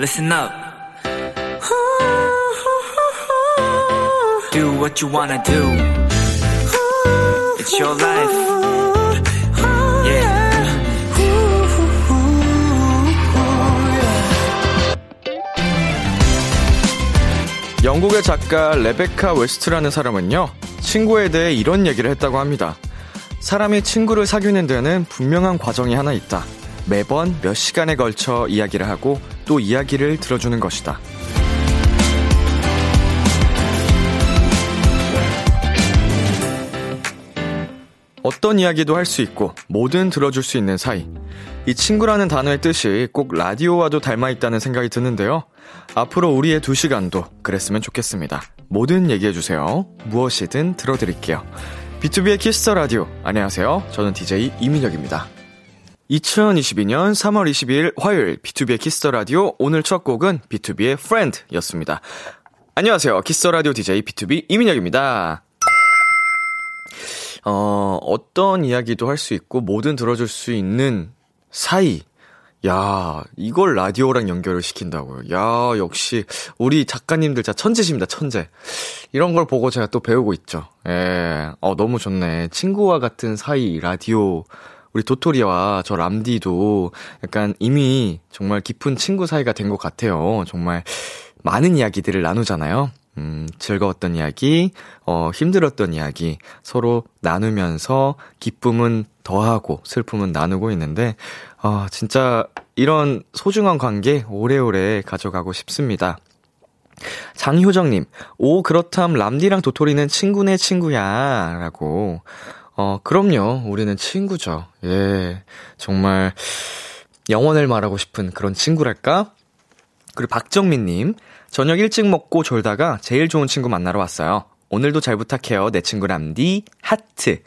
listen up. Do what you wanna do. It's your life. Yeah. 영국의 작가 레베카 웨스트라는 사람은요, 친구에 대해 이런 얘기를 했다고 합니다. 사람이 친구를 사귀는 데는 분명한 과정이 하나 있다. 매번 몇 시간에 걸쳐 이야기를 하고 또 이야기를 들어주는 것이다. 어떤 이야기도 할 수 있고 뭐든 들어줄 수 있는 사이. 이 친구라는 단어의 뜻이 꼭 라디오와도 닮아 있다는 생각이 드는데요. 앞으로 우리의 두 시간도 그랬으면 좋겠습니다. 뭐든 얘기해주세요. 무엇이든 들어드릴게요. B2B의 키스터 라디오. 안녕하세요. 저는 DJ 이민혁입니다. 2022년 3월 22일 화요일 B2B의 키스터 라디오. 오늘 첫 곡은 BTOB의 Friend 였습니다. 안녕하세요. 키스터 라디오 DJ B2B 이민혁입니다. 어, 어떤 이야기도 할 수 있고 뭐든 들어줄 수 있는 사이. 야, 이걸 라디오랑 연결을 시킨다고요. 야, 역시 우리 작가님들 진짜 천재십니다. 천재. 이런 걸 보고 제가 또 배우고 있죠. 예. 어, 너무 좋네. 친구와 같은 사이 라디오 우리 도토리와 저 람디도 약간 이미 정말 깊은 친구 사이가 된 것 같아요. 정말 많은 이야기들을 나누잖아요. 음, 즐거웠던 이야기, 어, 힘들었던 이야기, 서로 나누면서 기쁨은 더하고 슬픔은 나누고 있는데, 어, 진짜 이런 소중한 관계 오래오래 가져가고 싶습니다. 장효정님, 오, 그렇담 람디랑 도토리는 친구네 친구야. 라고. 어, 그럼요. 우리는 친구죠. 예. 정말, 영원을 말하고 싶은 그런 친구랄까? 그리고 박정민님, 저녁 일찍 먹고 졸다가 제일 좋은 친구 만나러 왔어요. 오늘도 잘 부탁해요. 내 친구 람디, 하트.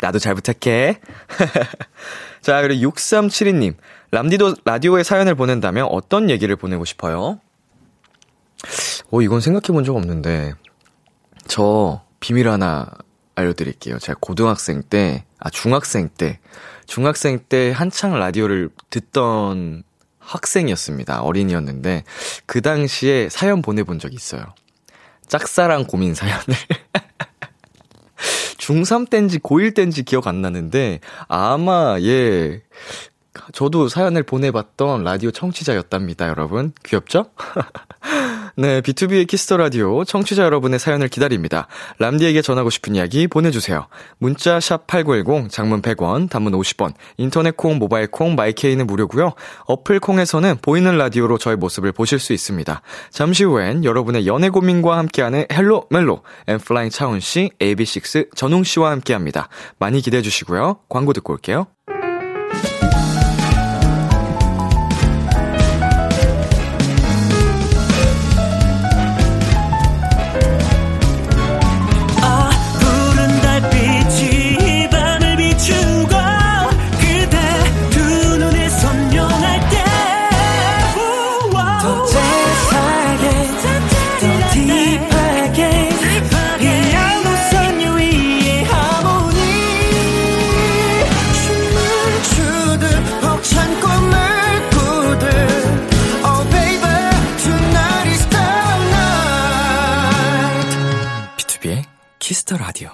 나도 잘 부탁해. 자, 그리고 6372님. 람디도 라디오에 사연을 보낸다면 어떤 얘기를 보내고 싶어요? 오, 이건 생각해 본 적 없는데. 저 비밀 하나 알려드릴게요. 제가 고등학생 때, 아, 중학생 때, 중학생 때 한창 라디오를 듣던 학생이었습니다. 어린이였는데, 그 당시에 사연 보내본 적이 있어요. 짝사랑 고민 사연을. 중3 땐지 고1 땐지 기억 안 나는데, 아마, 예, 저도 사연을 보내봤던 라디오 청취자였답니다, 여러분. 귀엽죠? 네, B2B의 키스터 라디오 청취자 여러분의 사연을 기다립니다. 람디에게 전하고 싶은 이야기 보내주세요. 문자 샵 #8910 장문 100원, 단문 50원, 인터넷 콩, 모바일 콩, 마이케이는 무료고요. 어플 콩에서는 보이는 라디오로 저의 모습을 보실 수 있습니다. 잠시 후엔 여러분의 연애 고민과 함께하는 헬로 멜로 엔플라잉 차훈 씨, AB6IX 전웅 씨와 함께합니다. 많이 기대해 주시고요. 광고 듣고 올게요. B2B의 키스터 라디오.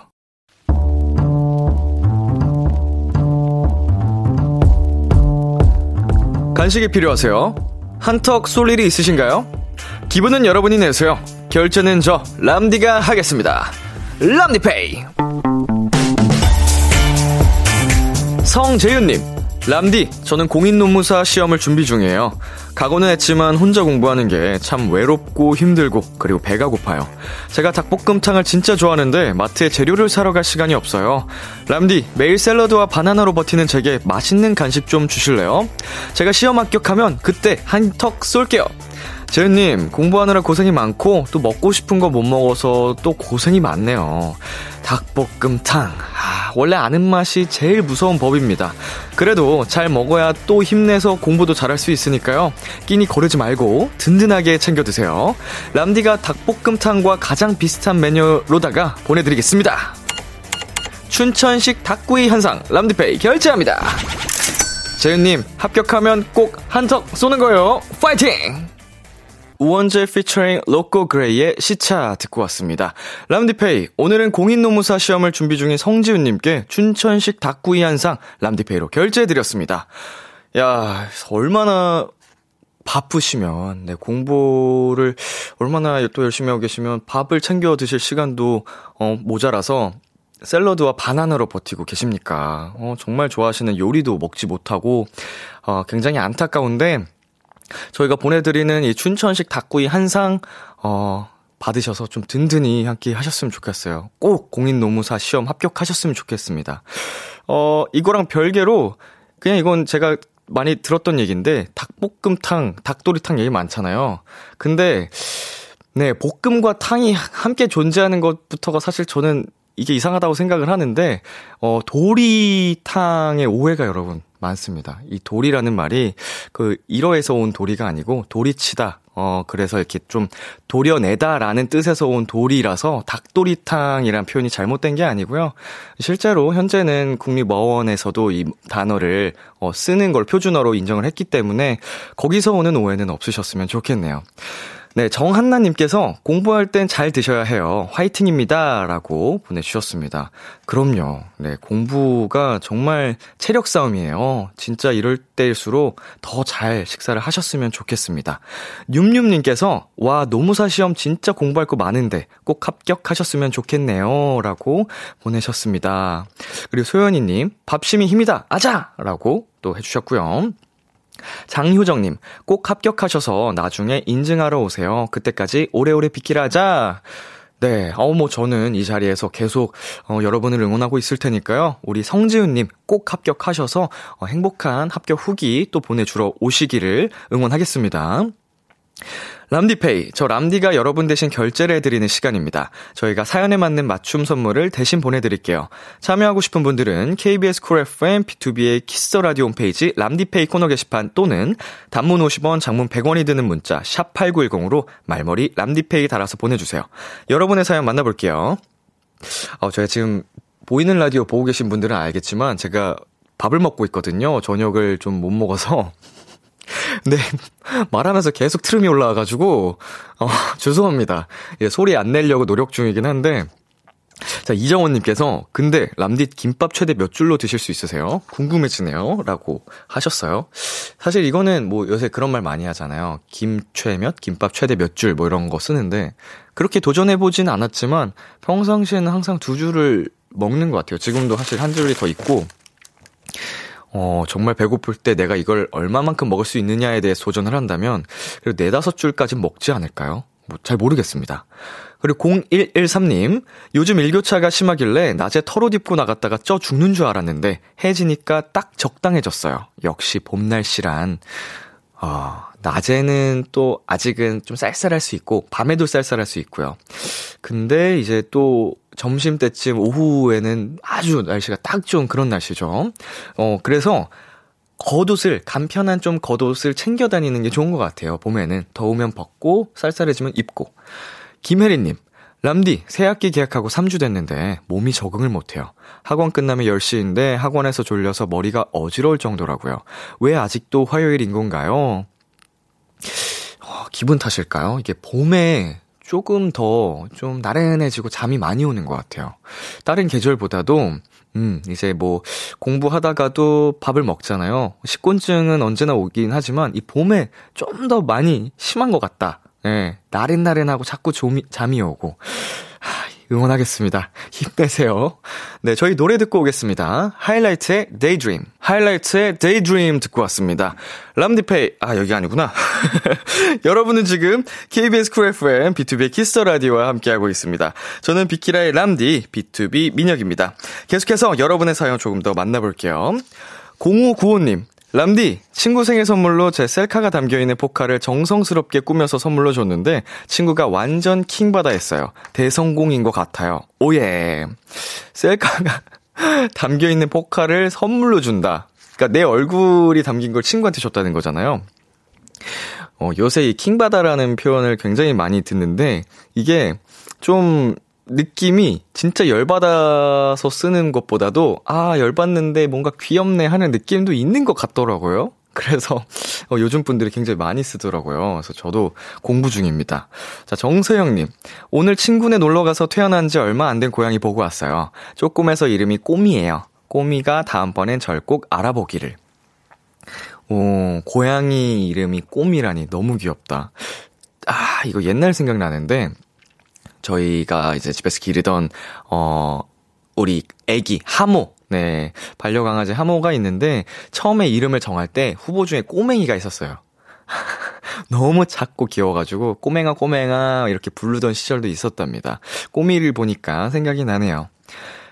간식이 필요하세요? 한턱 쏠 일이 있으신가요? 기분은 여러분이 내세요. 결제는 저 람디가 하겠습니다. 람디페이. 성재윤님, 람디, 저는 공인노무사 시험을 준비 중이에요. 각오는 했지만 혼자 공부하는 게 참 외롭고 힘들고 그리고 배가 고파요. 제가 닭볶음탕을 진짜 좋아하는데 마트에 재료를 사러 갈 시간이 없어요. 람디, 매일 샐러드와 바나나로 버티는 제게 맛있는 간식 좀 주실래요? 제가 시험 합격하면 그때 한턱 쏠게요. 재윤님, 공부하느라 고생이 많고, 또 먹고 싶은 거 못 먹어서 또 고생이 많네요. 닭볶음탕. 아, 원래 아는 맛이 제일 무서운 법입니다. 그래도 잘 먹어야 또 힘내서 공부도 잘할 수 있으니까요. 끼니 거르지 말고 든든하게 챙겨 드세요. 람디가 닭볶음탕과 가장 비슷한 메뉴로다가 보내드리겠습니다. 춘천식 닭구이 한상 람디페이 결제합니다. 재윤님 합격하면 꼭 한턱 쏘는 거요. 파이팅! 우원재 피처링 로꼬 그레이의 시차 듣고 왔습니다. 람디페이, 오늘은 공인노무사 시험을 준비 중인 성지훈님께 춘천식 닭구이 한 상 람디페이로 결제해드렸습니다. 야, 얼마나 바쁘시면, 네, 공부를 얼마나 또 열심히 하고 계시면 밥을 챙겨 드실 시간도, 어, 모자라서 샐러드와 바나나로 버티고 계십니까? 어, 정말 좋아하시는 요리도 먹지 못하고, 어, 굉장히 안타까운데, 저희가 보내드리는 이 춘천식 닭구이 한 상, 어, 받으셔서 좀 든든히 함께 하셨으면 좋겠어요. 꼭 공인노무사 시험 합격하셨으면 좋겠습니다. 어, 이거랑 별개로, 그냥 이건 제가 많이 들었던 얘기인데, 닭볶음탕, 닭도리탕 얘기 많잖아요. 근데, 네, 볶음과 탕이 함께 존재하는 것부터가 사실 저는 이게 이상하다고 생각을 하는데, 어, 도리탕의 오해가 여러분 많습니다. 이 도리라는 말이 그 1어에서 온 도리가 아니고 도리치다. 어, 그래서 이렇게 좀 도려내다라는 뜻에서 온 도리라서 닭도리탕이란 표현이 잘못된 게 아니고요. 실제로 현재는 국립어원에서도 이 단어를 어, 쓰는 걸 표준어로 인정을 했기 때문에 거기서 오는 오해는 없으셨으면 좋겠네요. 네, 정한나님께서 공부할 땐 잘 드셔야 해요. 화이팅입니다. 라고 보내주셨습니다. 그럼요. 네, 공부가 정말 체력 싸움이에요. 진짜 이럴 때일수록 더 잘 식사를 하셨으면 좋겠습니다. 윰윰님께서, 와, 노무사 시험 진짜 공부할 거 많은데 꼭 합격하셨으면 좋겠네요. 라고 보내셨습니다. 그리고 소연이님, 밥심이 힘이다. 아자! 라고 또 해주셨고요. 장효정님, 꼭 합격하셔서 나중에 인증하러 오세요. 그때까지 오래오래 비키라자. 네, 어, 뭐, 저는 이 자리에서 계속, 어, 여러분을 응원하고 있을 테니까요. 우리 성지훈님 꼭 합격하셔서, 어, 행복한 합격 후기 또 보내주러 오시기를 응원하겠습니다. 람디페이, 저 람디가 여러분 대신 결제를 해드리는 시간입니다. 저희가 사연에 맞는 맞춤 선물을 대신 보내드릴게요. 참여하고 싶은 분들은 KBS 쿨 FM BTOB의 Kiss Radio 홈페이지 람디페이 코너 게시판 또는 단문 50원, 장문 100원이 드는 문자 샵 #8910으로 말머리 람디페이 달아서 보내주세요. 여러분의 사연 만나볼게요. 어, 제가 지금 보이는 라디오 보고 계신 분들은 알겠지만 제가 밥을 먹고 있거든요. 저녁을 좀 못 먹어서 네, 말하면서 계속 트름이 올라와가지고, 어, 죄송합니다. 예, 소리 안 내려고 노력 중이긴 한데, 자, 이정원님께서, 근데, 람디 김밥 최대 몇 줄로 드실 수 있으세요? 궁금해지네요. 라고 하셨어요. 사실 이거는 뭐 요새 그런 말 많이 하잖아요. 김최 몇? 김밥 최대 몇 줄? 뭐 이런 거 쓰는데, 그렇게 도전해보진 않았지만, 평상시에는 항상 두 줄을 먹는 것 같아요. 지금도 사실 한 줄이 더 있고, 어, 정말 배고플 때 내가 이걸 얼마만큼 먹을 수 있느냐에 대해 도전을 한다면, 그래도 네다섯 줄까지 먹지 않을까요? 뭐, 잘 모르겠습니다. 그리고 0113님, 요즘 일교차가 심하길래 낮에 털옷 입고 나갔다가 쪄 죽는 줄 알았는데, 해지니까 딱 적당해졌어요. 역시 봄 날씨란. 어, 낮에는 또 아직은 좀 쌀쌀할 수 있고, 밤에도 쌀쌀할 수 있고요. 근데 이제 또 점심 때쯤 오후에는 아주 날씨가 딱 좋은 그런 날씨죠. 어, 그래서 겉옷을, 간편한 좀 겉옷을 챙겨 다니는 게 좋은 것 같아요. 봄에는. 더우면 벗고, 쌀쌀해지면 입고. 김혜리님, 람디, 새 학기 계약하고 3주 됐는데 몸이 적응을 못해요. 학원 끝나면 10시인데 학원에서 졸려서 머리가 어지러울 정도라고요. 왜 아직도 화요일인 건가요? 어, 기분 탓일까요? 이게 봄에 조금 더 좀 나른해지고 잠이 많이 오는 것 같아요. 다른 계절보다도 음, 이제 뭐, 공부하다가도 밥을 먹잖아요. 식곤증은 언제나 오긴 하지만, 이 봄에 좀 더 많이 심한 것 같다. 예, 나른나른하고 자꾸 조미, 잠이 오고. 응원하겠습니다. 힘내세요. 네, 저희 노래 듣고 오겠습니다. 하이라이트의 Daydream. 하이라이트의 Daydream 듣고 왔습니다. 람디페이, 아, 여기 아니구나. 여러분은 지금 KBS 쿨 FM B2B 키스터 라디오와 함께하고 있습니다. 저는 비키라의 람디, B2B 민혁입니다. 계속해서 여러분의 사연 조금 더 만나볼게요. 0595님, 람디, 친구 생일 선물로 제 셀카가 담겨있는 포카를 정성스럽게 꾸며서 선물로 줬는데, 친구가 완전 킹받아 했어요. 대성공인 것 같아요. 오예. 셀카가 담겨있는 포카를 선물로 준다. 그니까 내 얼굴이 담긴 걸 친구한테 줬다는 거잖아요. 어, 요새 이 킹바다라는 표현을 굉장히 많이 듣는데, 이게 좀 느낌이 진짜 열받아서 쓰는 것보다도 아 열받는데 뭔가 귀엽네 하는 느낌도 있는 것 같더라고요. 그래서 어, 요즘 분들이 굉장히 많이 쓰더라고요. 그래서 저도 공부 중입니다. 자, 정서영님. 오늘 친구네 놀러 가서 태어난 지 얼마 안 된 고양이 보고 왔어요. 쪼꼬매서 이름이 꼬미예요. 꼬미가 다음번엔 절 꼭 알아보기를. 오, 고양이 이름이 꼬미라니 너무 귀엽다. 아, 이거 옛날 생각나는데, 저희가 이제 집에서 기르던, 어, 우리 애기, 하모. 네. 반려강아지 하모가 있는데, 처음에 이름을 정할 때 후보 중에 꼬맹이가 있었어요. 너무 작고 귀여워가지고, 꼬맹아, 꼬맹아, 이렇게 부르던 시절도 있었답니다. 꼬미를 보니까 생각이 나네요.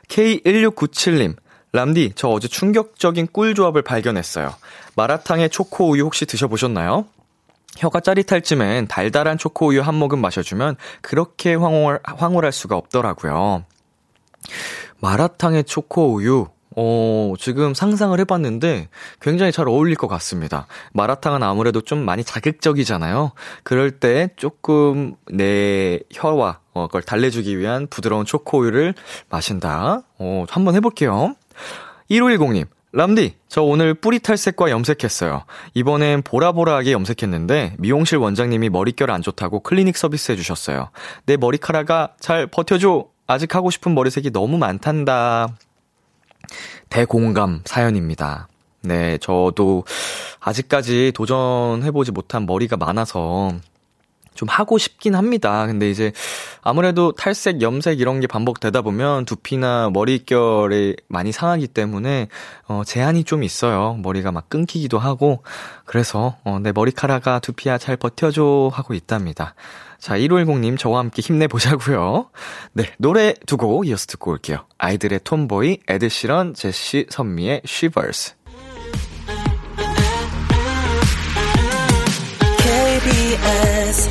K1697님, 람디, 저 어제 충격적인 꿀 조합을 발견했어요. 마라탕에 초코 우유 혹시 드셔보셨나요? 혀가 짜릿할 쯤엔 달달한 초코 우유 한 모금 마셔주면 그렇게 황홀, 황홀할 수가 없더라고요. 마라탕에 초코 우유, 어, 지금 상상을 해봤는데 굉장히 잘 어울릴 것 같습니다. 마라탕은 아무래도 좀 많이 자극적이잖아요. 그럴 때 조금 내 혀와 어, 그걸 달래주기 위한 부드러운 초코우유를 마신다. 어, 한번 해볼게요. 1510님, 람디, 저 오늘 뿌리 탈색과 염색했어요. 이번엔 보라보라하게 염색했는데 미용실 원장님이 머릿결 안 좋다고 클리닉 서비스 해주셨어요. 내 머리카락아 잘 버텨줘. 아직 하고 싶은 머리색이 너무 많단다. 대공감 사연입니다. 네, 저도 아직까지 도전해보지 못한 머리가 많아서 좀 하고 싶긴 합니다. 근데 이제 아무래도 탈색, 염색 이런 게 반복되다 보면 두피나 머릿결이 많이 상하기 때문에 어 제한이 좀 있어요. 머리가 막 끊기기도 하고 그래서 어 내 머리카락아 두피야 잘 버텨줘 하고 있답니다. 자, 1510님 저와 함께 힘내보자고요. 네, 노래 두 곡 이어서 듣고 올게요. 아이들의 TOMBOY, 에드 시런, 제시, 선미의 Shivers. KBS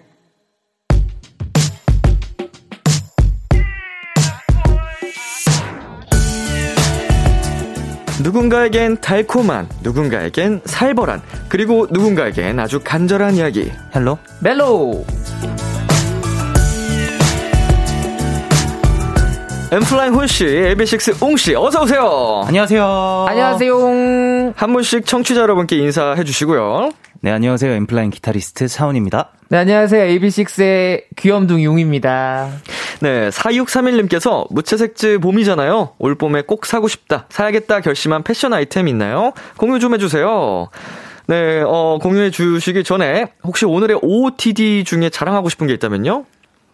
누군가에겐 달콤한, 누군가에겐 살벌한, 그리고 누군가에겐 아주 간절한 이야기. Hello 멜로 N.Flying 훈씨, AB6IX 웅씨, 어서오세요! 안녕하세요 안녕하세요. 한 분씩 청취자 여러분께 인사해 주시고요. 네 안녕하세요 N.Flying 기타리스트 차훈입니다 네, 안녕하세요. AB6IX의 귀염둥 웅입니다. 네, 4631님께서 무채색즈 봄이잖아요. 올 봄에 꼭 사고 싶다, 사야겠다 결심한 패션 아이템 있나요? 공유 좀 해주세요. 네, 어, 공유해 주시기 전에 혹시 오늘의 OOTD 중에 자랑하고 싶은 게 있다면요?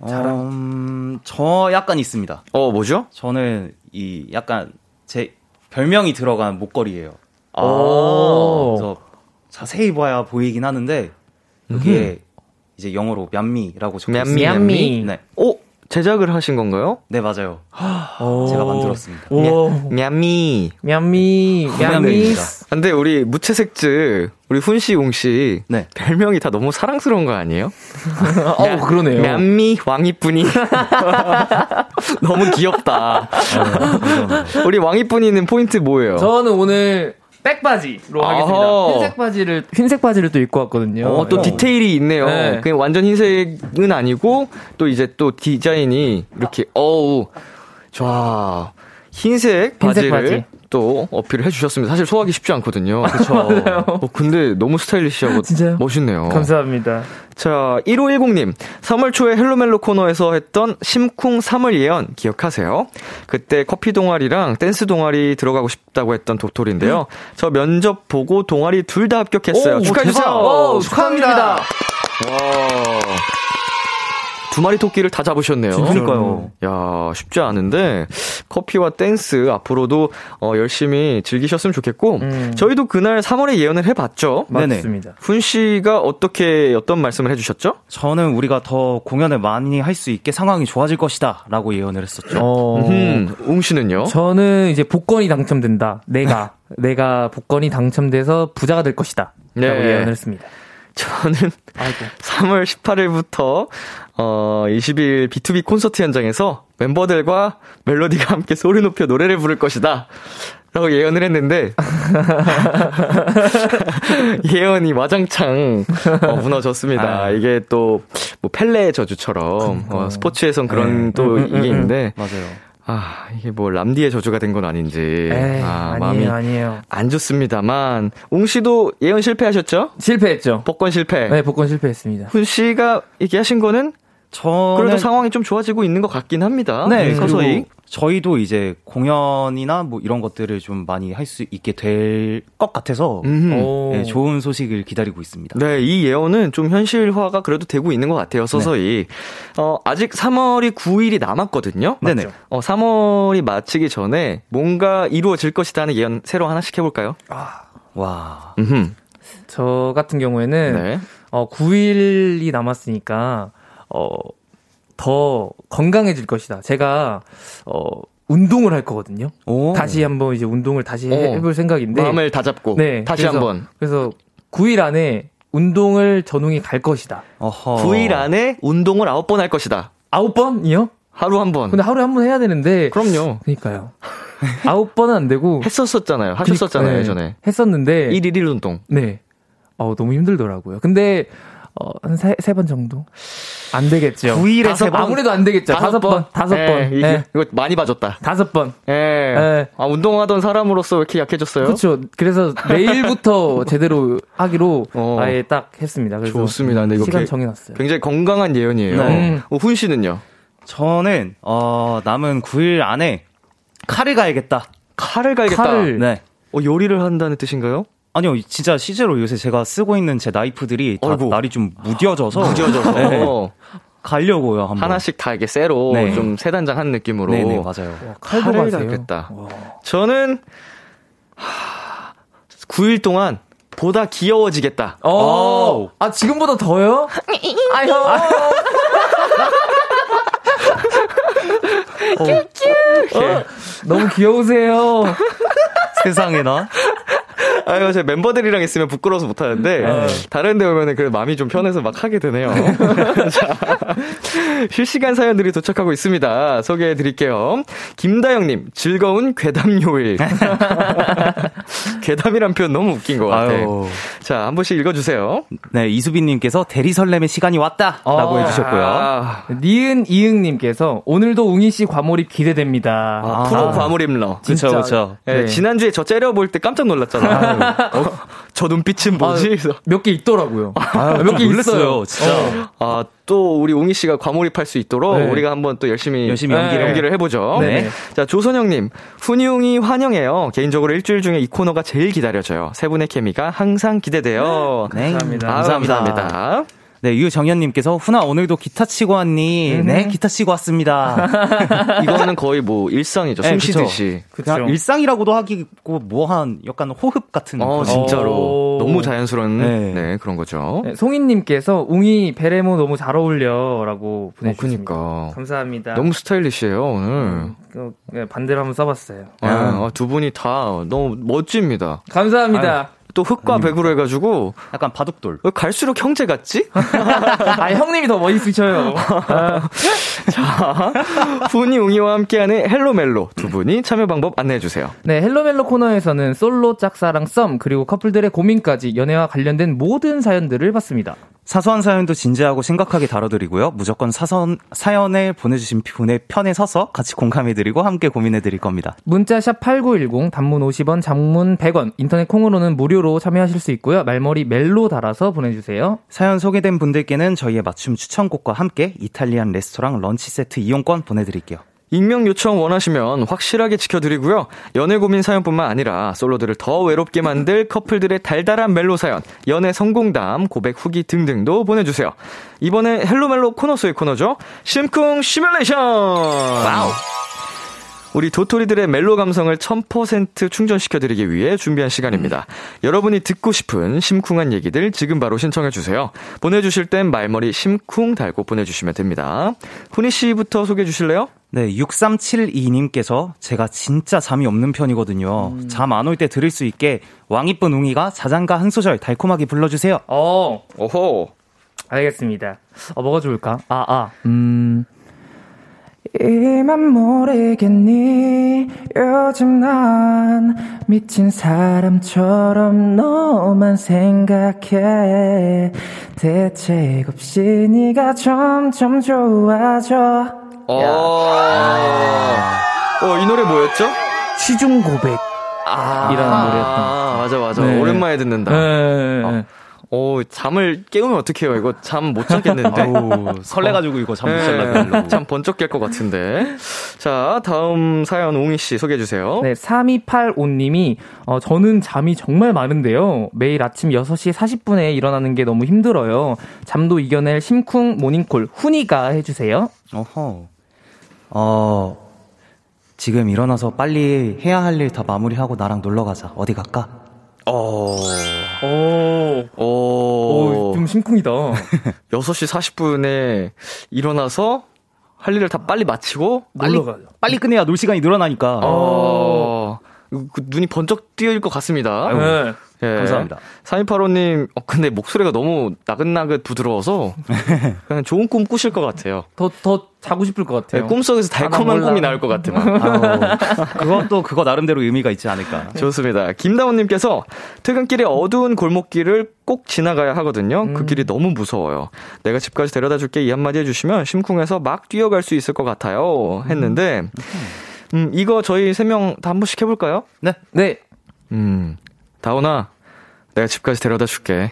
음, 저 약간 있습니다 어, 뭐죠? 저는 이 약간 제 별명이 들어간 목걸이에요 오. 그래서 자세히 봐야 보이긴 하는데 여기에 이제 영어로 냠미라고 적혀 있습니다 냠미. 네, 오, 제작을 하신 건가요? 네 맞아요 오. 제가 만들었습니다 오. 냠미. 냠미, 냠미. 근데 우리 무채색즈, 우리 훈씨, 웅씨. 네. 별명이 다 너무 사랑스러운 거 아니에요? 어, 그러네요. 냠미 왕이뿐이. 너무 귀엽다. 우리 왕이뿐이는 포인트 뭐예요? 저는 오늘 백바지로 하겠습니다. 흰색 바지를, 흰색 바지를 또 입고 왔거든요. 어, 또 디테일이 있네요. 네. 그냥 완전 흰색은 아니고, 또 이제 또 디자인이 이렇게, 어우, 좋아. 흰색 흰색 바지를 바지. 또 어필을 해주셨습니다. 사실 소화하기 쉽지 않거든요. 그쵸. 어, 근데 너무 스타일리시하고? 멋있네요. 감사합니다. 자, 1510님. 3월 초에 Hello 멜로 코너에서 했던 심쿵 3월 예언 기억하세요? 그때 커피 동아리랑 댄스 동아리 들어가고 싶다고 했던 도토리인데요. 저 면접 보고 동아리 둘 다 합격했어요. 오, 축하해주세요. 오, 축하합니다. 와. 두 마리 토끼를 다 잡으셨네요. 그러니까요 야, 쉽지 않은데 커피와 댄스 앞으로도 어, 열심히 즐기셨으면 좋겠고 음. 저희도 그날 3월에 예언을 해 봤죠. 네네. 맞습니다. 훈 씨가 어떻게 어떤 말씀을 해 주셨죠? 저는 우리가 더 공연을 많이 할 수 있게 상황이 좋아질 것이다 라고 예언을 했었죠 어, 음, 웅 씨는요? 저는 이제 복권이 당첨된다. 내가. 내가 복권이 당첨돼서 부자가 될 것이다. 네. 라고 예언을 했습니다. 저는 아이고. 3월 18일부터 어 20일 B2B 콘서트 현장에서 멤버들과 멜로디가 함께 소리 높여 노래를 부를 것이다. 라고 예언을 했는데 예언이 와장창 어, 무너졌습니다. 아. 이게 또 뭐 펠레의 저주처럼 어, 스포츠에선 그런 네. 또 이게 있는데 맞아요. 아 이게 뭐 람디의 저주가 된 건 아닌지 에이, 아, 아니에요, 마음이 아니에요. 안 좋습니다만 웅 씨도 예언 실패하셨죠? 실패했죠. 복권 실패. 네, 복권 실패했습니다. 훈 씨가 얘기하신 거는 저는 그래도 상황이 좀 좋아지고 있는 것 같긴 합니다. 네, 서서히. 그리고 저희도 이제 공연이나 뭐 이런 것들을 좀 많이 할 수 있게 될 것 같아서. 오. 네, 좋은 소식을 기다리고 있습니다. 네, 이 예언은 좀 현실화가 그래도 되고 있는 것 같아요, 서서히. 어, 아직 3월이 9일이 남았거든요. 네네. 어, 3월이 마치기 전에 뭔가 이루어질 것이다 하는 예언 새로 하나씩 해볼까요? 와. 음흠. 저 같은 경우에는 네. 어, 9일이 남았으니까 어, 더 건강해질 것이다. 제가 어, 운동을 할 거거든요. 오. 다시 한번 이제 운동을 다시 어. 해볼 생각인데 마음을 다잡고 네, 다시 그래서- 한번 그래서 9일 안에 운동을 전웅이 갈 것이다. 어허. 9일 안에 운동을 9번 할 것이다. 아홉 번이요? 하루 한 번. 근데 하루에 한 번 해야 되는데 그럼요. 그러니까요. 아홉 번은 안 되고 했었었잖아요. 하셨었잖아요, 네, 예전에. 했었는데 1일 1 운동. 네. 어, 너무 힘들더라고요. 근데 어, 한세 번 정도 안 되겠죠. 9일에 다섯- 세 번? 아무래도 안 되겠죠. 다섯 번, 다섯 예, 번. 이게, 예. 이거 많이 봐줬다. 다섯 번. 예. 예. 아, 운동하던 사람으로서 왜 이렇게 약해졌어요? 그렇죠. 그래서 내일부터 제대로 하기로 어. 아예 딱 했습니다. 그래서 좋습니다. 근데 이거 시간 개- 정해놨어요. 굉장히 건강한 예언이에요. 네. 어, 훈 씨는요? 저는 어, 남은 9일 안에 칼을 가야겠다. 칼을 갈겠다. 칼을- 네. 어, 요리를 한다는 뜻인가요? 아니요, 진짜 실제로 요새 제가 쓰고 있는 제 나이프들이 다 어이구. 날이 좀 무뎌져서 무뎌져서 네. 어, 가려고요 한번. 하나씩 다 이렇게 쇠로 네. 좀 세단장 한 느낌으로 네네 맞아요. 칼도 칼을. 와. 저는 하, 9일 동안 보다 귀여워지겠다. 어, 아 지금보다 더요? 아유. 어, 너무 귀여우세요. 세상에나. 아유, 제 멤버들이랑 있으면 부끄러워서 못하는데, 네. 다른 데 오면은 그 마음이 좀 편해서 막 하게 되네요. 자, 실시간 사연들이 도착하고 있습니다. 소개해 드릴게요. 김다영님, 즐거운 괴담 요일. 괴담이란 표현 너무 웃긴 것 같아. 아유. 자, 한 번씩 읽어주세요. 네 이수빈님께서 대리 설렘의 시간이 왔다 라고 아. 해주셨고요. 아, 니은 이응님께서 오늘도 웅이 씨 과몰입 기대됩니다. 아, 프로 과몰입러. 그쵸 진짜. 그쵸. 예, 네. 지난주에 저 째려볼 때 깜짝 놀랐잖아. 어, 저 눈빛은 뭐지? 그래서 몇개 있더라고요. 아, 몇개 놀랐어요, 있어요. 진짜. 아, 또 우리 옹희 씨가 과몰입할 수 있도록 네. 우리가 한번 또 열심히 열심히 연기를, 연기를. 연기를 해보죠. 네. 자, 조선영님, 훈이웅이 환영해요. 개인적으로 일주일 중에 이 코너가 제일 기다려져요. 세 분의 케미가 항상 기대돼요. 네, 감사합니다. 아, 감사합니다. 네, 유정현님께서 훈아 오늘도 기타 치고 왔니? 네, 기타 치고 왔습니다. 이거는 거의 뭐 일상이죠. 네, 숨. 쉬듯이. 그냥 그쵸. 일상이라고도 하기고 뭐 한 약간 호흡 같은. 어, 진짜로. 오. 너무 자연스러운 네. 네. 그런 거죠. 네, 송이님께서 웅이 베레모 너무 잘 어울려라고 어, 보내주셨습니다. 그니까. 감사합니다. 너무 스타일리시해요, 오늘. 그, 네, 반대로 한번 써봤어요. 아, 아, 두 분이 다 너무 멋집니다. 감사합니다. 또 흑과 백으로 해가지고 약간 바둑돌. 왜 갈수록 형제 같지? 아, 형님이 더 멋있으셔요. 자, 훈이 웅이와 함께하는 Hello 멜로 두 분이 참여 방법 안내해 주세요. 네, Hello 멜로 코너에서는 솔로 짝사랑 썸 그리고 커플들의 고민까지 연애와 관련된 모든 사연들을 받습니다. 사소한 사연도 진지하고 심각하게 다뤄드리고요. 무조건 사선, 사연을 보내주신 분의 편에 서서 같이 공감해드리고 함께 고민해드릴 겁니다. 문자샵 8910 단문 50원, 장문 100원, 인터넷 콩으로는 무료로 참여하실 수 있고요. 말머리 멜로 달아서 보내주세요. 사연 소개된 분들께는 저희의 맞춤 추천곡과 함께 이탈리안 레스토랑 런치 세트 이용권 보내드릴게요. 익명 요청 원하시면 확실하게 지켜드리고요. 연애 고민 사연뿐만 아니라 솔로들을 더 외롭게 만들 커플들의 달달한 멜로 사연, 연애 성공담, 고백 후기 등등도 보내주세요. 이번에 Hello 멜로 코너 속의 코너죠. 심쿵 시뮬레이션! 와우! 우리 도토리들의 멜로 감성을 1000% 충전시켜드리기 위해 준비한 시간입니다. 여러분이 듣고 싶은 심쿵한 얘기들 지금 바로 신청해주세요. 보내주실 땐 말머리 심쿵 달고 보내주시면 됩니다. 훈이 씨부터 소개해 주실래요? 네, 6372님께서 제가 진짜 잠이 없는 편이거든요. 잠안 올 때 들을 수 있게 왕이쁜 웅이가 자장가 한 소절 달콤하게 불러주세요. 어, 오호. 알겠습니다. 어, 뭐가 좋을까? 아, 아, 음. 이만 모르겠니 요즘 난 미친 사람처럼 너만 생각해 대책 없이 네가 점점 좋아져 어, 어, 이 노래 뭐였죠? 시중 고백 아, 이라는 노래였던 아, 맞아, 맞아. 네. 오랜만에 듣는다. 네. 어. 오, 잠을 깨우면 어떡해요? 이거 잠 못 자겠는데. 아우, 설레가지고 이거 잠못 네, 잘라고. 잠 번쩍 깰 것 같은데. 자, 다음 사연 옹희 씨 소개해 주세요. 네, 3285님이, 어, 저는 잠이 정말 많은데요. 매일 아침 6시 40분에 일어나는 게 너무 힘들어요. 잠도 이겨낼 심쿵 모닝콜, 훈이가 해주세요. 어허. 어, 지금 일어나서 빨리 해야 할 일 다 마무리하고 나랑 놀러 가자. 어디 갈까? 어, 오, 오, 좀 심쿵이다. 6시 40분에 일어나서 할 일을 다 빨리 마치고, 빨리. 빨리 끝내야 놀 시간이 늘어나니까. 어, 그 눈이 번쩍 뜨일 것 같습니다. 네. 예. 감사합니다. 3285님, 어, 근데 목소리가 너무 나긋나긋 부드러워서, 그냥 좋은 꿈 꾸실 것 같아요. 더, 더 자고 싶을 것 네, 같아요. 꿈속에서 달콤한. 꿈이 나올 것 같아요. 아우, 그것도 그거 나름대로 의미가 있지 않을까. 좋습니다. 김다운님께서 퇴근길에 어두운 골목길을 꼭 지나가야 하거든요. 그 길이 너무 무서워요. 내가 집까지 데려다 줄게 이 한마디 해주시면 심쿵해서 막 뛰어갈 수 있을 것 같아요. 했는데, 음, 이거 저희 세 명 다 한 번씩 해볼까요? 네. 네. 음, 다운아, 내가 집까지 데려다 줄게.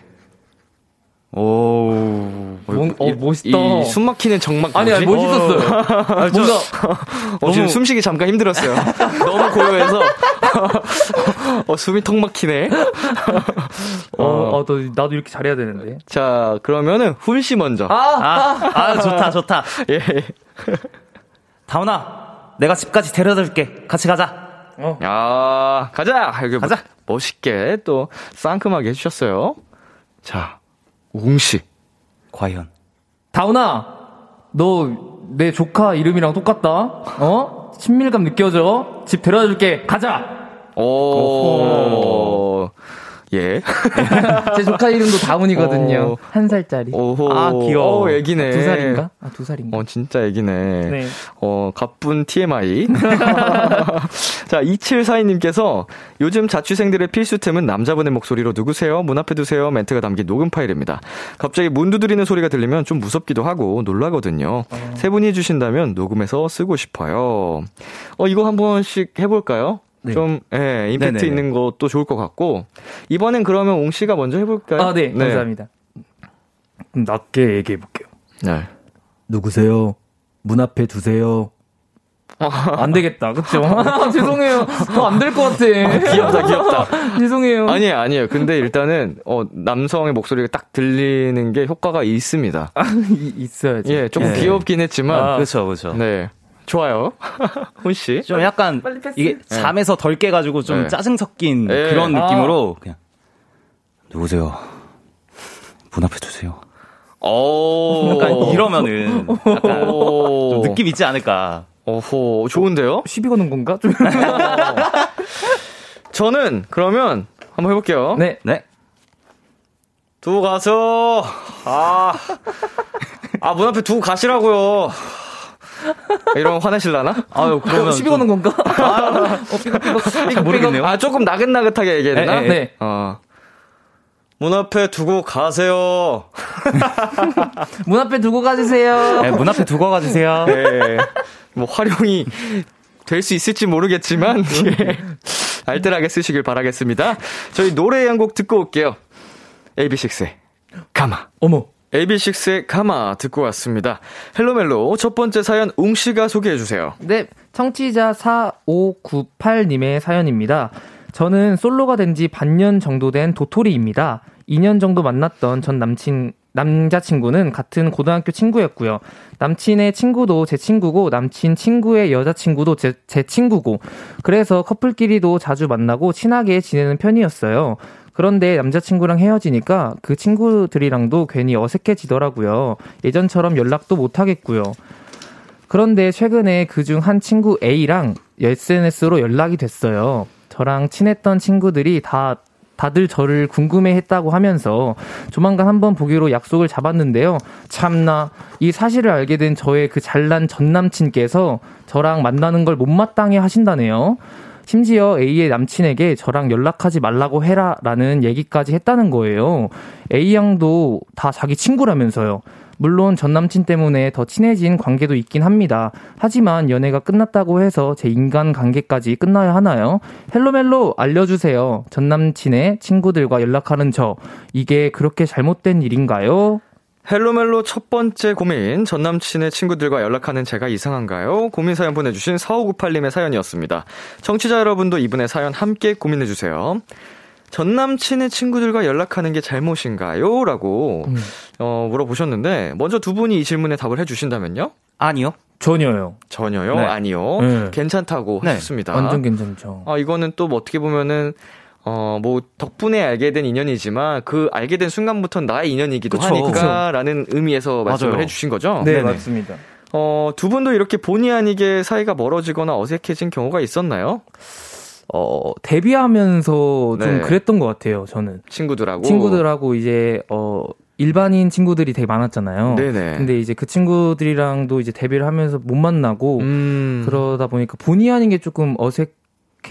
오. 뭔- 어, 이- 멋있다. 이 숨 막히는 정막 아니, 아니? 멋있었어요. 아, 뭔가, 어, 지금 숨쉬기 잠깐 힘들었어요. 너무 고요해서. 어, 숨이 턱 막히네. 어, 어, 너, 나도 이렇게 잘해야 되는데. 자, 그러면은 훈씨 먼저. 아, 아, 좋다, 좋다. 예. 다운아, 내가 집까지 데려다 줄게. 같이 가자. 어. 야, 가자. 이렇게 가자. 멋있게 또 상큼하게 해주셨어요. 자, 우웅 씨. 과연. 다운아, 너 내 조카 이름이랑 똑같다. 어? 친밀감 느껴져. 집 데려다 줄게. 가자. 오. 예. 제 조카 이름도 다운이거든요. 어. 한 살짜리. 오호. 아, 귀여워. 어, 애기네. 두 살인가? 아, 두 살인가? 어, 진짜 애기네. 네. 어, 가쁜 TMI. 자, 2742님께서 요즘 자취생들의 필수템은 남자분의 목소리로 누구세요? 문 앞에 두세요. 멘트가 담긴 녹음 파일입니다. 갑자기 문 두드리는 소리가 들리면 좀 무섭기도 하고 놀라거든요. 세 분이 해주신다면 녹음해서 쓰고 싶어요. 어, 이거 한 번씩 해볼까요? 네. 좀, 예, 임팩트 네네네. 있는 것도 좋을 것 같고. 이번엔 그러면 옹 씨가 먼저 해볼까요? 아, 네, 감사합니다. 그럼 낮게 얘기해 볼게요. 네. 누구세요? 문 앞에 두세요. 안 되겠다, 그쵸? 죄송해요. 더 안 될 것 같아. 귀엽다, 귀엽다. 죄송해요. 아니에요, 아니에요. 근데 일단은, 어, 남성의 목소리가 딱 들리는 게 효과가 있습니다. 이- 있어야지. 예, 조금 예. 귀엽긴 했지만, 아. 그렇죠, 그렇죠. 네. 좋아요. 훈 씨. 좀 약간. 이게 잠에서 덜 깨가지고 좀 네. 짜증 섞인 네. 그런 아. 느낌으로 그냥 누구세요? 문 앞에 두세요. 오. 약간 이러면은 약간 오. 좀 느낌 있지 않을까. 오호, 좋은데요? 시비 거는 건가? 좀. 저는, 그러면, 한번 해볼게요. 네. 네. 두고 가서, 아. 아, 문 앞에 두고 가시라고요. 이러면 화내실라나? 아유 그러면 시비 좀- 거는 건가? 어, 삐걱삐걱. 삐걱, 모르겠네요. 아, 조금 나긋나긋하게 얘기해야 되나? 네, 네. 어. 문 앞에 두고 가세요. 문 앞에 두고 가주세요. 네, 문 앞에 두고 가주세요. 예. 뭐 활용이 될 수 있을지 모르겠지만 예. 알뜰하게 쓰시길 바라겠습니다. 저희 노래 한 곡 듣고 올게요. AB6IX의 가마. 어머. AB6IX의 가마 듣고 왔습니다. 헬로멜로 첫 번째 사연 웅씨가 소개해 주세요. 네, 청취자 4598님의 사연입니다. 저는 솔로가 된 지 반년 정도 된 도토리입니다. 2년 정도 만났던 전 남친, 남자친구는 같은 고등학교 친구였고요. 남친의 친구도 제 친구고, 남친 친구의 여자친구도 제, 제 친구고, 그래서 커플끼리도 자주 만나고 친하게 지내는 편이었어요. 그런데 남자친구랑 헤어지니까 그 친구들이랑도 괜히 어색해지더라고요. 예전처럼 연락도 못 하겠고요. 그런데 최근에 그중 한 친구 A랑 SNS로 연락이 됐어요. 저랑 친했던 친구들이 다 다들 저를 궁금해했다고 하면서 조만간 한번 보기로 약속을 잡았는데요. 참나 이 사실을 알게 된 저의 그 잘난 전 남친께서 저랑 만나는 걸 못마땅해 하신다네요. 심지어 A의 남친에게 저랑 연락하지 말라고 해라 라는 얘기까지 했다는 거예요. A 양도 다 자기 친구라면서요. 물론 전 남친 때문에 더 친해진 관계도 있긴 합니다. 하지만 연애가 끝났다고 해서 제 인간 관계까지 끝나야 하나요? Hello 멜로 알려주세요. 전 남친의 친구들과 연락하는 저. 이게 그렇게 잘못된 일인가요? Hello 멜로 첫 번째 고민, 전 남친의 친구들과 연락하는 제가 이상한가요? 고민 사연 보내주신 4598님의 사연이었습니다. 청취자 여러분도 이분의 사연 함께 고민해주세요. 전 남친의 친구들과 연락하는 게 잘못인가요? 라고, 음. 어, 물어보셨는데, 먼저 두 분이 이 질문에 답을 해주신다면요? 아니요. 전혀요. 전혀요? 네. 아니요. 네. 괜찮다고 네. 하셨습니다. 완전 괜찮죠. 아, 이거는 또뭐 어떻게 보면은, 어, 뭐, 덕분에 알게 된 인연이지만, 그 알게 된 순간부터 나의 인연이기도 그쵸, 하니까, 라는 의미에서 말씀을 맞아요. 해주신 거죠? 네, 네네. 맞습니다. 어, 두 분도 이렇게 본의 아니게 사이가 멀어지거나 어색해진 경우가 있었나요? 어, 데뷔하면서 네. 좀 그랬던 것 같아요, 저는. 친구들하고? 친구들하고 이제, 어, 일반인 친구들이 되게 많았잖아요. 네네. 근데 이제 그 친구들이랑도 이제 데뷔를 하면서 못 만나고, 음. 그러다 보니까 본의 아닌 게 조금 어색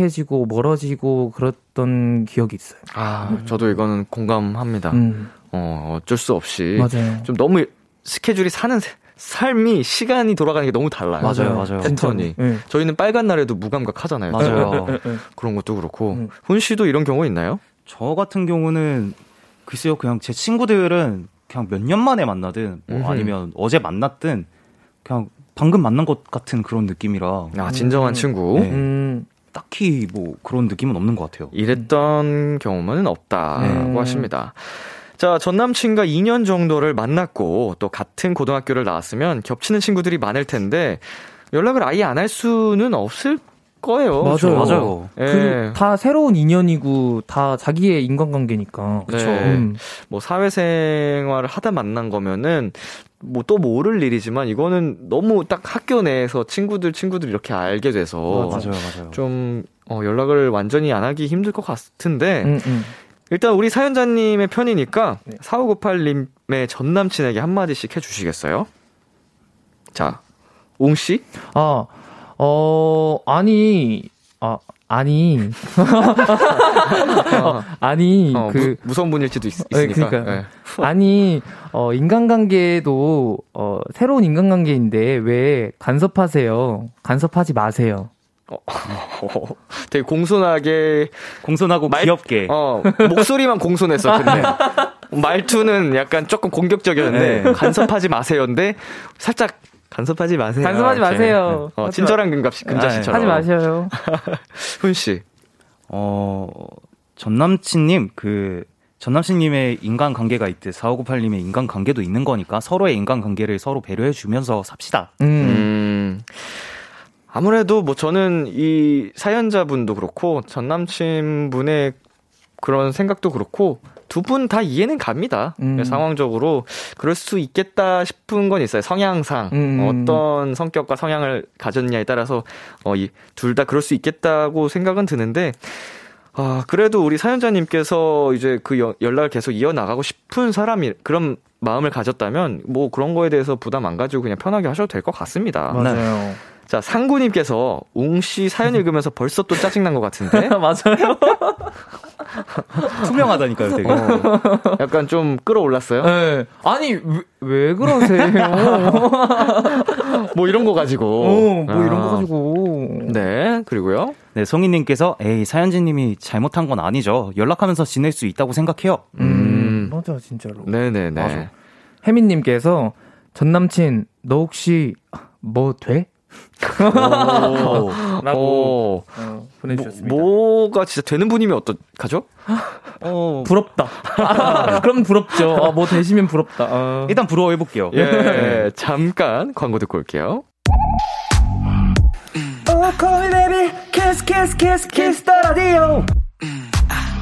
해지고 멀어지고 그랬던 기억이 있어요. 아, 음. 저도 이거는 공감합니다. 음. 어, 어쩔 수 없이. 맞아요. 좀 너무 스케줄이 사는 삶이 시간이 돌아가는 게 너무 달라요. 맞아요, 맞아요. 패턴이. 네. 저희는 빨간 날에도 무감각하잖아요. 맞아요. 그런 것도 그렇고. 음. 훈 씨도 이런 경우 있나요? 저 같은 경우는 글쎄요, 그냥 제 친구들은 그냥 몇 년 만에 만나든 뭐 아니면 어제 만났든 그냥 방금 만난 것 같은 그런 느낌이라. 아, 진정한 음. 친구. 네. 음. 딱히 뭐 그런 느낌은 없는 것 같아요. 이랬던 경험은 없다고 네. 하십니다. 자, 전 남친과 2년 정도를 만났고 또 같은 고등학교를 나왔으면 겹치는 친구들이 많을 텐데 연락을 아예 안 할 수는 없을 거예요. 맞아요. 그렇죠? 맞아요. 예. 다 새로운 인연이고 다 자기의 인간관계니까. 그렇죠. 네. 음. 뭐 사회생활을 하다 만난 거면은 뭐또 모를 일이지만 이거는 너무 딱 학교 내에서 친구들 친구들 이렇게 알게 돼서 맞아요, 맞아요. 좀 어, 연락을 완전히 안 하기 힘들 것 같은데 음, 음. 일단 우리 사연자님의 편이니까 네. 4598님의 전 남친에게 한 마디씩 해주시겠어요? 자, 웅 씨? 아, 어, 아니, 아, 아니. 어, 아니, 어, 그. 무, 서운 분일지도 있, 네, 으니까 네, 네. 아니, 어, 인간관계도, 어, 새로운 인간관계인데 왜 간섭하세요? 간섭하지 마세요. 어, 되게 공손하게 공손하고 말, 귀엽게 어 목소리만 공손했어 근데 말투는 약간 조금 공격적이었는데 네. 간섭하지 마세요인데 살짝 간섭하지 마세요. 간섭하지 마세요. 어, 친절한 금갑씨 금자씨처럼 하지 마셔요. 훈 씨. 어 전남친님 그 전남친님의 인간 관계가 있듯 4598님의 인간 관계도 있는 거니까 서로의 인간 관계를 서로 배려해 주면서 삽시다. 음. 음. 아무래도 뭐 저는 이 사연자분도 그렇고 전 남친분의 그런 생각도 그렇고 두 분 다 이해는 갑니다. 음. 상황적으로 그럴 수 있겠다 싶은 건 있어요. 성향상 음. 어떤 성격과 성향을 가졌냐에 따라서 어, 둘 다 그럴 수 있겠다고 생각은 드는데 아 그래도 우리 사연자님께서 이제 그 여, 연락을 계속 이어 나가고 싶은 사람이 그런 마음을 가졌다면 뭐 그런 거에 대해서 부담 안 가지고 그냥 편하게 하셔도 될 것 같습니다. 맞아요. 네. 자, 상구님께서 웅씨 사연 읽으면서 벌써 또 짜증난 것 같은데. 맞아요. 투명하다니까요, 되게. 어, 약간 좀 끌어올랐어요? 네. 아니, 왜, 왜 그러세요? 뭐 이런 거 가지고. 어, 뭐 아. 이런 거 가지고. 네, 그리고요. 네, 성희님께서, 에이, 사연지님이 잘못한 건 아니죠. 연락하면서 지낼 수 있다고 생각해요. 음, 음. 맞아, 진짜로. 네네네. 혜민님께서, 전 남친, 너 혹시 뭐 돼? 라고 어, 보내주셨습니다. 뭐, 가 진짜 되는 분이면 어떡하죠? 어, 부럽다. 아, 그럼 부럽죠. 아, 뭐 되시면 부럽다. 아. 일단 부러워해볼게요. 예, 잠깐 광고 듣고 올게요.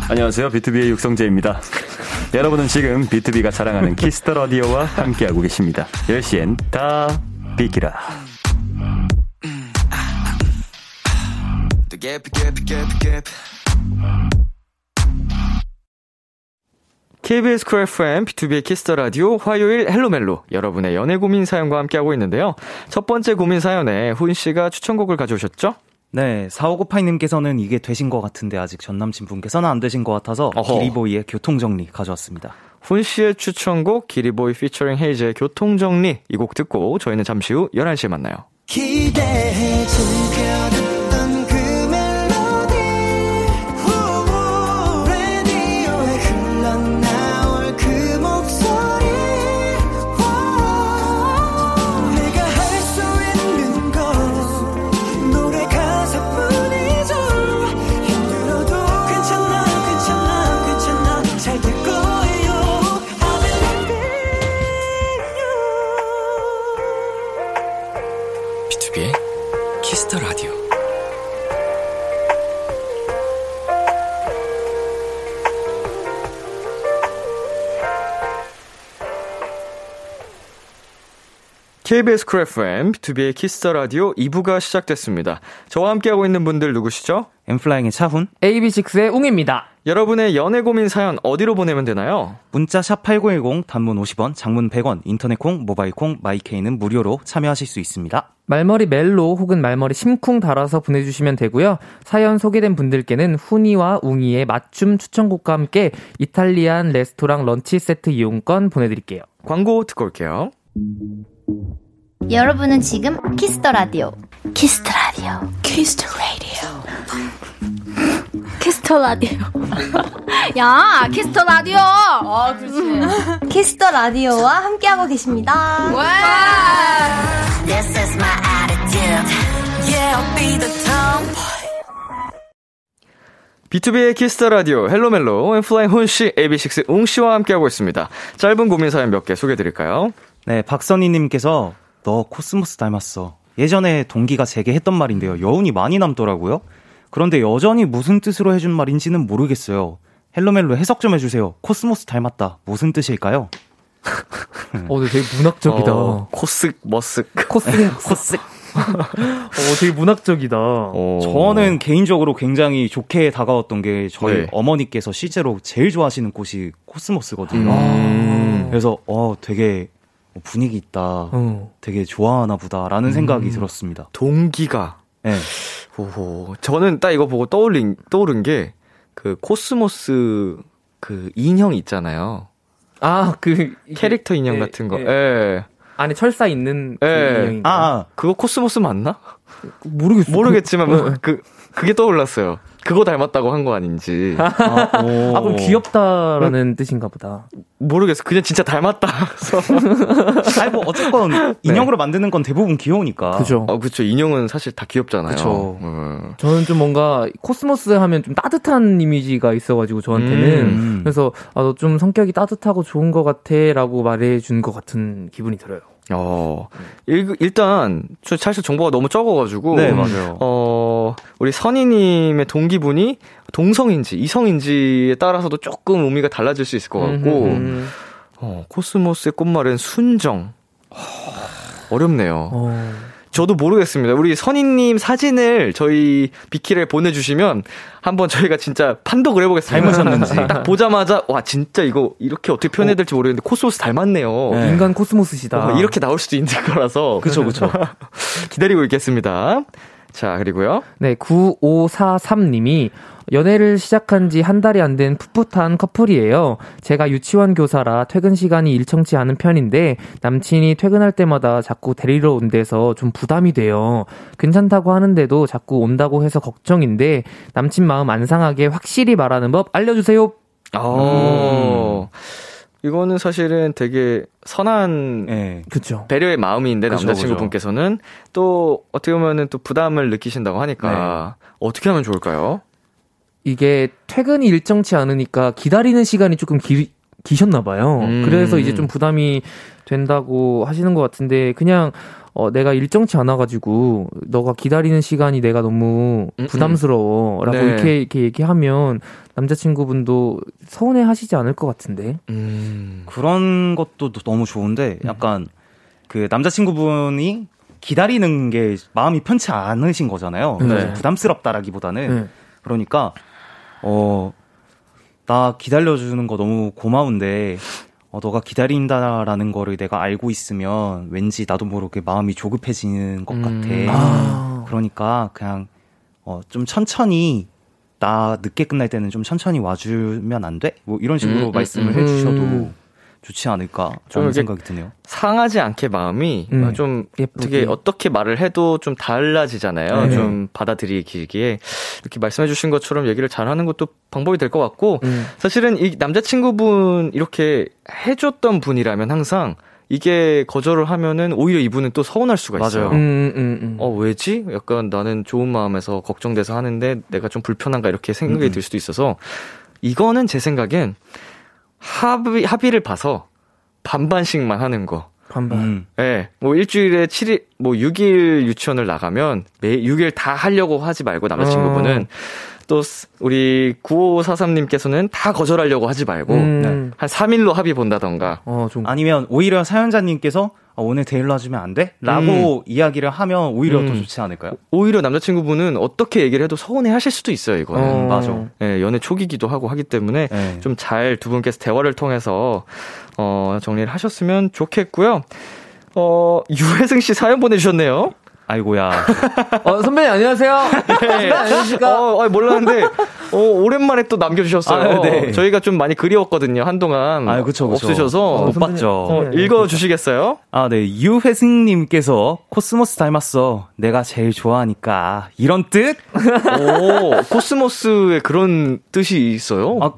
안녕하세요. 비투비의 육성재입니다. 여러분은 지금 비투비가 자랑하는 Kiss the Radio와 함께하고 계십니다. 10시엔 다 비키라. Gap, gap, gap, gap. KBS Cool FM, 비투비의 Kiss the Radio, 화요일 Hello 멜로. 여러분의 연애 고민 사연과 함께하고 있는데요. 첫 번째 고민 사연에 훈 씨가 추천곡을 가져오셨죠? 네, 4598님께서는 이게 되신 것 같은데 아직 전 남친 분께서는 안 되신 것 같아서 어허. 기리보이의 교통정리 가져왔습니다. 훈 씨의 추천곡 기리보이 피처링 헤이즈의 교통정리 이 곡 듣고 저희는 잠시 후 11시에 만나요. 기대해 KBS Cool FM, 비투비의 Kiss the Radio 2부가 시작됐습니다. 저와 함께하고 있는 분들 누구시죠? N.Flying의 차훈, AB6IX의 웅입니다. 여러분의 연애 고민 사연 어디로 보내면 되나요? 문자 샵8910 단문 50원, 장문 100원, 인터넷 콩, 모바일 콩, 마이 K는 무료로 참여하실 수 있습니다. 말머리 멜로 혹은 말머리 심쿵 달아서 보내주시면 되고요. 사연 소개된 분들께는 훈이와 웅이의 맞춤 추천곡과 함께 이탈리안 레스토랑 런치 세트 이용권 보내드릴게요. 광고 듣고 올게요. 여러분은 지금 키스터 라디오. 키스터 라디오. 키스터 라디오. 키스터 라디오. 야, 키스터 라디오. 아, 그렇지. Kiss the Radio와 함께하고 계십니다. 와! This is my attitude. Yeah, I'll be the tomboy. B2B의 키스터 라디오 헬로멜로 N.Flying 훈씨, AB6IX 웅씨와 함께하고 있습니다. 짧은 고민 사연 몇 개 소개해 드릴까요? 네, 박선희 님께서 너 코스모스 닮았어. 예전에 동기가 제게 했던 말인데요. 여운이 많이 남더라고요. 그런데 여전히 무슨 뜻으로 해준 말인지는 모르겠어요. 헬로멜로 해석 좀 해주세요. 코스모스 닮았다. 무슨 뜻일까요? 어, 되게 문학적이다. 어, 코스, 머스. 코스, 코스. 어, 되게 문학적이다. 어. 저는 개인적으로 굉장히 좋게 다가왔던 게 저희 네. 어머니께서 실제로 제일 좋아하시는 꽃이 코스모스거든요. 음. 그래서 어 되게 어, 분위기 있다. 어. 되게 좋아하나 보다라는 음. 생각이 들었습니다. 동기가. 네. 오호. 저는 딱 이거 보고 떠올린, 떠오른 게, 그, 코스모스, 그, 인형 있잖아요. 아, 그. 캐릭터 인형 예, 같은 거. 예. 예. 안에 철사 있는 그 예. 인형인가? 아, 아, 그거 코스모스 맞나? 모르겠어. 모르겠지만, 뭐, 어. 그, 그게 떠올랐어요. 그거 닮았다고 한 거 아닌지. 아, 아, 그럼 귀엽다라는 뜻인가 보다. 모르겠어. 그냥 진짜 닮았다. 아니, 뭐, 어쨌건, 네. 인형으로 만드는 건 대부분 귀여우니까. 그죠. 어, 그쵸. 인형은 사실 다 귀엽잖아요. 그쵸. 음. 저는 좀 뭔가, 코스모스 하면 좀 따뜻한 이미지가 있어가지고, 저한테는. 음. 그래서, 아, 너 좀 성격이 따뜻하고 좋은 것 같아. 라고 말해준 것 같은 기분이 들어요. 어, 일, 일단, 사실 정보가 너무 적어가지고. 네, 맞아요. 어, 우리 선희님의 동기분이 동성인지, 이성인지에 따라서도 조금 의미가 달라질 수 있을 것 같고, 음. 어, 코스모스의 꽃말은 순정. 어렵네요. 어. 저도 모르겠습니다. 우리 선희님 사진을 저희 비키를 보내주시면 한번 저희가 진짜 판독을 해보겠습니다. 닮으셨는지. 딱 보자마자 와 진짜 이거 이렇게 어떻게 표현해야 될지 모르겠는데 코스모스 닮았네요. 네. 인간 코스모스시다. 어, 이렇게 나올 수도 있는 거라서. 그쵸 그쵸. 기다리고 있겠습니다. 자 그리고요. 네 9543님이 연애를 시작한 지 한 달이 안 된 풋풋한 커플이에요. 제가 유치원 교사라 퇴근 시간이 일정치 않은 편인데 남친이 퇴근할 때마다 자꾸 데리러 온대서 좀 부담이 돼요. 괜찮다고 하는데도 자꾸 온다고 해서 걱정인데 남친 마음 안 상하게 확실히 말하는 법 알려주세요. 어. 음. 이거는 사실은 되게 선한 네. 그쵸. 배려의 마음인데 그쵸, 남자친구분께서는 또 어떻게 보면은 또 부담을 느끼신다고 하니까 네. 어떻게 하면 좋을까요? 이게 퇴근이 일정치 않으니까 기다리는 시간이 조금 기, 기셨나 봐요. 음. 그래서 이제 좀 부담이 된다고 하시는 것 같은데 그냥 어 내가 일정치 않아 가지고 너가 기다리는 시간이 내가 너무 음, 음. 부담스러워 라고 네. 이렇게 이렇게 얘기하면 남자친구분도 서운해 하시지 않을 것 같은데. 음. 그런 것도 너무 좋은데 음. 약간 그 남자친구분이 기다리는 게 마음이 편치 않으신 거잖아요. 네. 부담스럽다라기보다는 그러니까 어, 나 기다려주는 거 너무 고마운데 어, 너가 기다린다라는 거를 내가 알고 있으면 왠지 나도 모르게 마음이 조급해지는 것 같아. 음. 아. 그러니까 그냥 어, 좀 천천히 나 늦게 끝날 때는 좀 천천히 와주면 안 돼? 뭐 이런 식으로 음, 음 말씀을 음, 해주셔도 음. 좋지 않을까 좀 생각이 드네요. 상하지 않게 마음이 음, 좀 되게 어떻게 말을 해도 좀 달라지잖아요. 네. 좀 받아들이기에 이렇게 말씀해 주신 것처럼 얘기를 잘하는 것도 방법이 될 것 같고 음. 사실은 이 남자친구분 이렇게 해줬던 분이라면 항상 이게 거절을 하면은 오히려 이분은 또 서운할 수가 있어요. 맞아요. 음, 음, 음. 어 왜지? 약간 나는 좋은 마음에서 걱정돼서 하는데 내가 좀 불편한가 이렇게 생각이 음, 음. 들 수도 있어서 이거는 제 생각엔 합의, 합의를 봐서 반반씩만 하는 거. 반반. 음. 네. 뭐 일주일에 7일, 뭐 6일 유치원을 나가면 매 6일 다 하려고 하지 말고 남자친구분은 어. 또 우리 9543님께서는 다 거절하려고 하지 말고 음. 한 3일로 합의 본다던가. 어, 좀. 아니면 오히려 사연자님께서 아, 오늘 데일로 해주면 안 돼? 라고 음. 이야기를 하면 오히려 음. 더 좋지 않을까요? 오히려 남자친구분은 어떻게 얘기를 해도 서운해 하실 수도 있어요, 이거는. 어. 맞아. 네, 연애 초기기도 하고 하기 때문에 네. 좀잘 두 분께서 대화를 통해서, 어, 정리를 하셨으면 좋겠고요. 어, 유회승 씨 사연 보내주셨네요. 아이고야. 어, 선배님 안녕하세요. 네. 안녕하십니까? 어, 어, 몰랐는데 어, 오랜만에 또 남겨주셨어요. 아, 네. 저희가 좀 많이 그리웠거든요 한동안. 아, 그쵸, 그쵸. 없으셔서 어, 못 봤죠. 어, 읽어주시겠어요? 아, 네. 유회승님께서 코스모스 닮았어. 내가 제일 좋아하니까 이런 뜻? 오, 코스모스에 그런 뜻이 있어요? 아,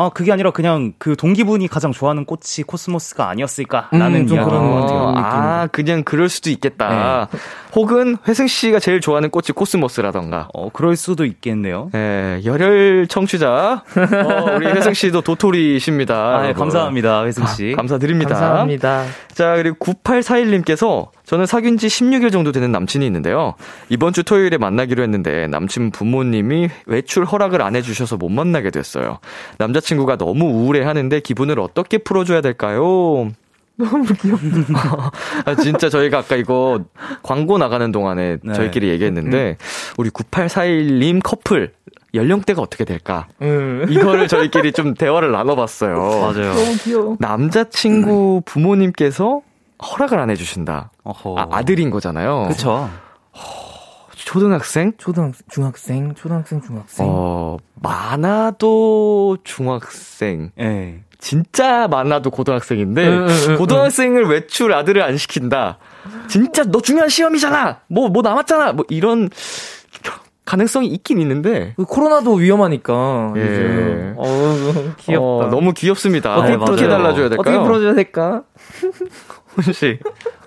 아, 그게 아니라 그냥 그 동기분이 가장 좋아하는 꽃이 코스모스가 아니었을까라는 음, 이야기인 것 같아요. 아, 그냥 그럴 수도 있겠다. 네. 혹은 회승 씨가 제일 좋아하는 꽃이 코스모스라던가. 어, 그럴 수도 있겠네요. 네, 열혈 청취자. 어, 우리 회승 씨도 도토리십니다. 아, 네, 감사합니다, 회승 씨. 아, 감사드립니다. 감사합니다. 자, 그리고 9841님께서 저는 사귄 지 16일 정도 되는 남친이 있는데요. 이번 주 토요일에 만나기로 했는데 남친 부모님이 외출 허락을 안 해주셔서 못 만나게 됐어요. 남자친구가 너무 우울해 하는데 기분을 어떻게 풀어줘야 될까요? 너무 귀엽다. 아, 진짜 저희가 아까 이거 광고 나가는 동안에 네. 저희끼리 얘기했는데, 음. 우리 9841님 커플, 연령대가 어떻게 될까? 음. 이거를 저희끼리 좀 대화를 나눠봤어요. 맞아요. 너무 귀여워. 남자친구 부모님께서 허락을 안 해주신다. 아, 들인 거잖아요. 그쵸. 초등학생? 초등학생, 중학생, 초등학생, 중학생. 어, 많아도 중학생. 예. 진짜 많아도 고등학생인데, 응, 응, 고등학생을 외출 아들을 안 시킨다. 진짜 너 중요한 시험이잖아! 뭐, 뭐 남았잖아! 뭐 이런, 가능성이 있긴 있는데 그 코로나도 위험하니까 예. 어, 귀엽다. 어, 너무 귀엽습니다. 어떻게, 네, 어떻게 달라줘야 될까요? 어떻게 풀어줘야 될까? 훈 씨.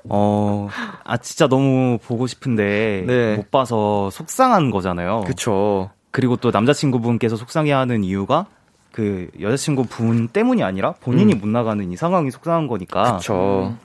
어, 아, 진짜 너무 보고 싶은데, 네. 못 봐서 속상한 거잖아요. 그쵸. 그리고 또 남자친구분께서 속상해 하는 이유가, 그, 여자친구 분 때문이 아니라 본인이 음. 못 나가는 이 상황이 속상한 거니까. 그쵸.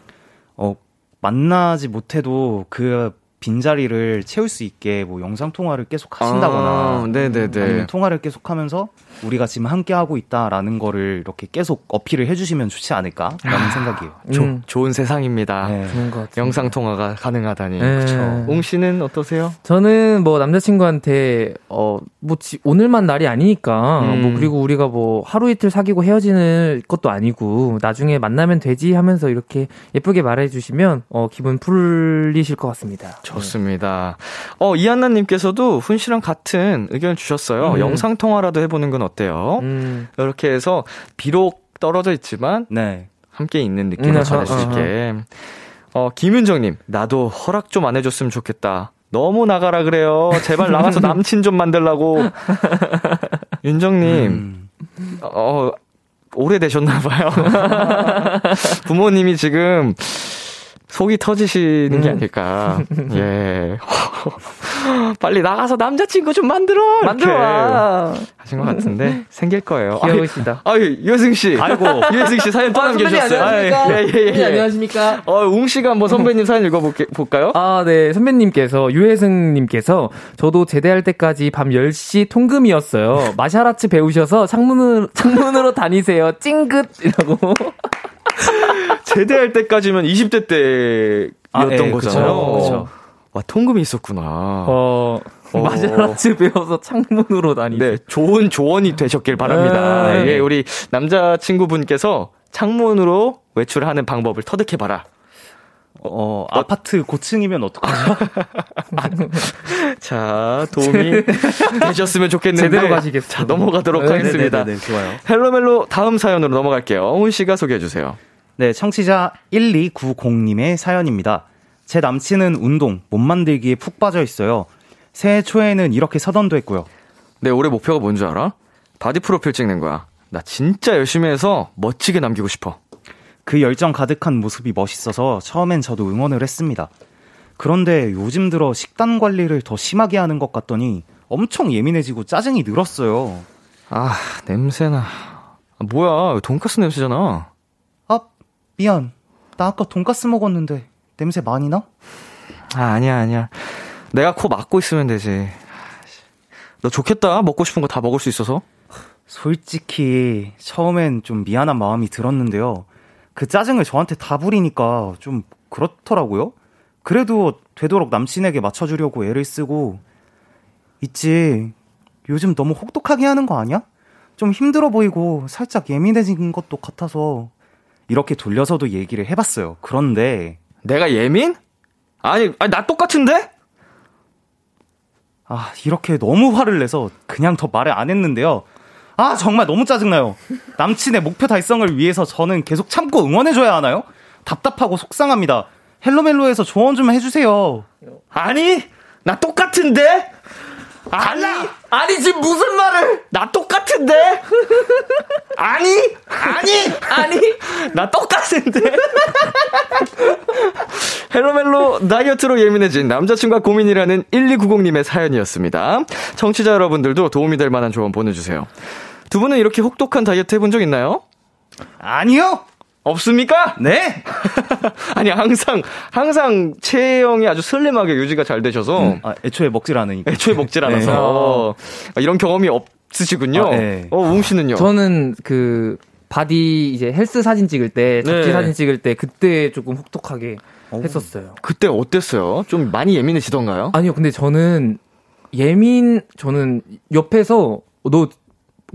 어, 만나지 못해도 그 빈자리를 채울 수 있게 뭐 영상 통화를 계속 하신다거나 아, 네네네. 아니면 통화를 계속 하면서 우리가 지금 함께 하고 있다라는 거를 이렇게 계속 어필을 해주시면 좋지 않을까라는 아, 생각이에요. 조, 음. 좋은 세상입니다. 네. 좋은 것 영상 통화가 가능하다니. 네. 그렇죠. 웅 씨는 어떠세요? 저는 뭐 남자친구한테 어뭐 오늘만 날이 아니니까 음. 뭐 그리고 우리가 뭐 하루 이틀 사귀고 헤어지는 것도 아니고 나중에 만나면 되지 하면서 이렇게 예쁘게 말해주시면 어 기분 풀리실 것 같습니다. 좋습니다. 어 이한나님께서도 훈 씨랑 같은 의견 주셨어요. 음. 영상 통화라도 해보는 건 어때요? 음. 이렇게 해서 비록 떨어져 있지만 네. 함께 있는 느낌을 음, 받을 수 있게. 어, 김윤정님, 나도 허락 좀 안 해줬으면 좋겠다. 너무 나가라 그래요. 제발 나가서 남친 좀 만들라고. 윤정님, 음. 어, 오래되셨나봐요. 부모님이 지금 속이 터지시는 음. 게 아닐까. 예. 빨리 나가서 남자친구 좀 만들어! 만들어! 하신 것 같은데, 생길 거예요. 귀여우시다. 아유, 유혜승씨. 아이고. 유혜승씨 사연 또 아, 남겨주셨어요. 안녕하십니까? 예, 예, 예. 네, 안녕하십니까? 어, 웅씨가 한번 선배님 사연 읽어볼까요? 아, 네. 선배님께서, 유혜승님께서, 저도 제대할 때까지 밤 10시 통금이었어요. 마샤라츠 배우셔서 창문으로, 창문으로 다니세요. 찡긋 이라고. 제대할 때까지면 20대 때였던 아, 네, 거잖아요. 그쵸. 와, 통금이 있었구나. 어. 어. 마제라츠 배워서 창문으로 다니. 네, 좋은 조언이 되셨길 바랍니다. 네. 예, 우리 남자친구분께서 창문으로 외출하는 방법을 터득해봐라. 어, 아파트 고층이면 어떡하죠? 자, 도움이 되셨으면 좋겠는데. 제대로 가시겠어요. 자, 넘어가도록 네, 하겠습니다. 네네네, 좋아요. 헬로멜로 다음 사연으로 넘어갈게요. 홍 씨가 소개해 주세요. 네, 청취자 1290님의 사연입니다. 제 남친은 운동, 몸 만들기에 푹 빠져 있어요. 새해 초에는 이렇게 서던도 했고요. 내 올해 목표가 뭔 줄 알아? 바디 프로필 찍는 거야. 나 진짜 열심히 해서 멋지게 남기고 싶어. 그 열정 가득한 모습이 멋있어서 처음엔 저도 응원을 했습니다. 그런데 요즘 들어 식단 관리를 더 심하게 하는 것 같더니 엄청 예민해지고 짜증이 늘었어요. 아, 냄새나. 아, 뭐야, 돈까스 냄새잖아. 아, 미안. 나 아까 돈가스 먹었는데 냄새 많이 나? 아, 아니야, 아니야. 내가 코 막고 있으면 되지. 너 좋겠다. 먹고 싶은 거 다 먹을 수 있어서. 솔직히 처음엔 좀 미안한 마음이 들었는데요. 그 짜증을 저한테 다 부리니까 좀 그렇더라고요. 그래도 되도록 남친에게 맞춰주려고 애를 쓰고 있지. 요즘 너무 혹독하게 하는 거 아니야? 좀 힘들어 보이고 살짝 예민해진 것도 같아서 이렇게 돌려서도 얘기를 해봤어요. 그런데 내가 예민? 아니, 아니 나 똑같은데? 아 이렇게 너무 화를 내서 그냥 더 말을 안 했는데요. 아 정말 너무 짜증나요. 남친의 목표 달성을 위해서 저는 계속 참고 응원해줘야 하나요? 답답하고 속상합니다. 헬로멜로에서 조언 좀 해주세요. 아니, 나 똑같은데? 아니, 아니, 지금 무슨 말을? 나 똑같은데? 아니, 아니, 아니, 나 똑같은데? 헬로멜로 다이어트로 예민해진 남자친구가 고민이라는 1290님의 사연이었습니다. 청취자 여러분들도 도움이 될 만한 조언 보내주세요. 두 분은 이렇게 혹독한 다이어트 해본 적 있나요? 아니요. 없습니까? 네. 아니 항상 항상 체형이 아주 슬림하게 유지가 잘 되셔서 아, 애초에 먹질 않으니까. 애초에 먹질 않아서 아, 이런 경험이 없으시군요. 아, 네. 어, 웅 씨는요? 저는 그 바디 이제 헬스 사진 찍을 때 잡지 네. 사진 찍을 때 그때 조금 혹독하게 했었어요. 그때 어땠어요? 좀 많이 예민해지던가요? 아니요, 근데 저는 예민 저는 옆에서 너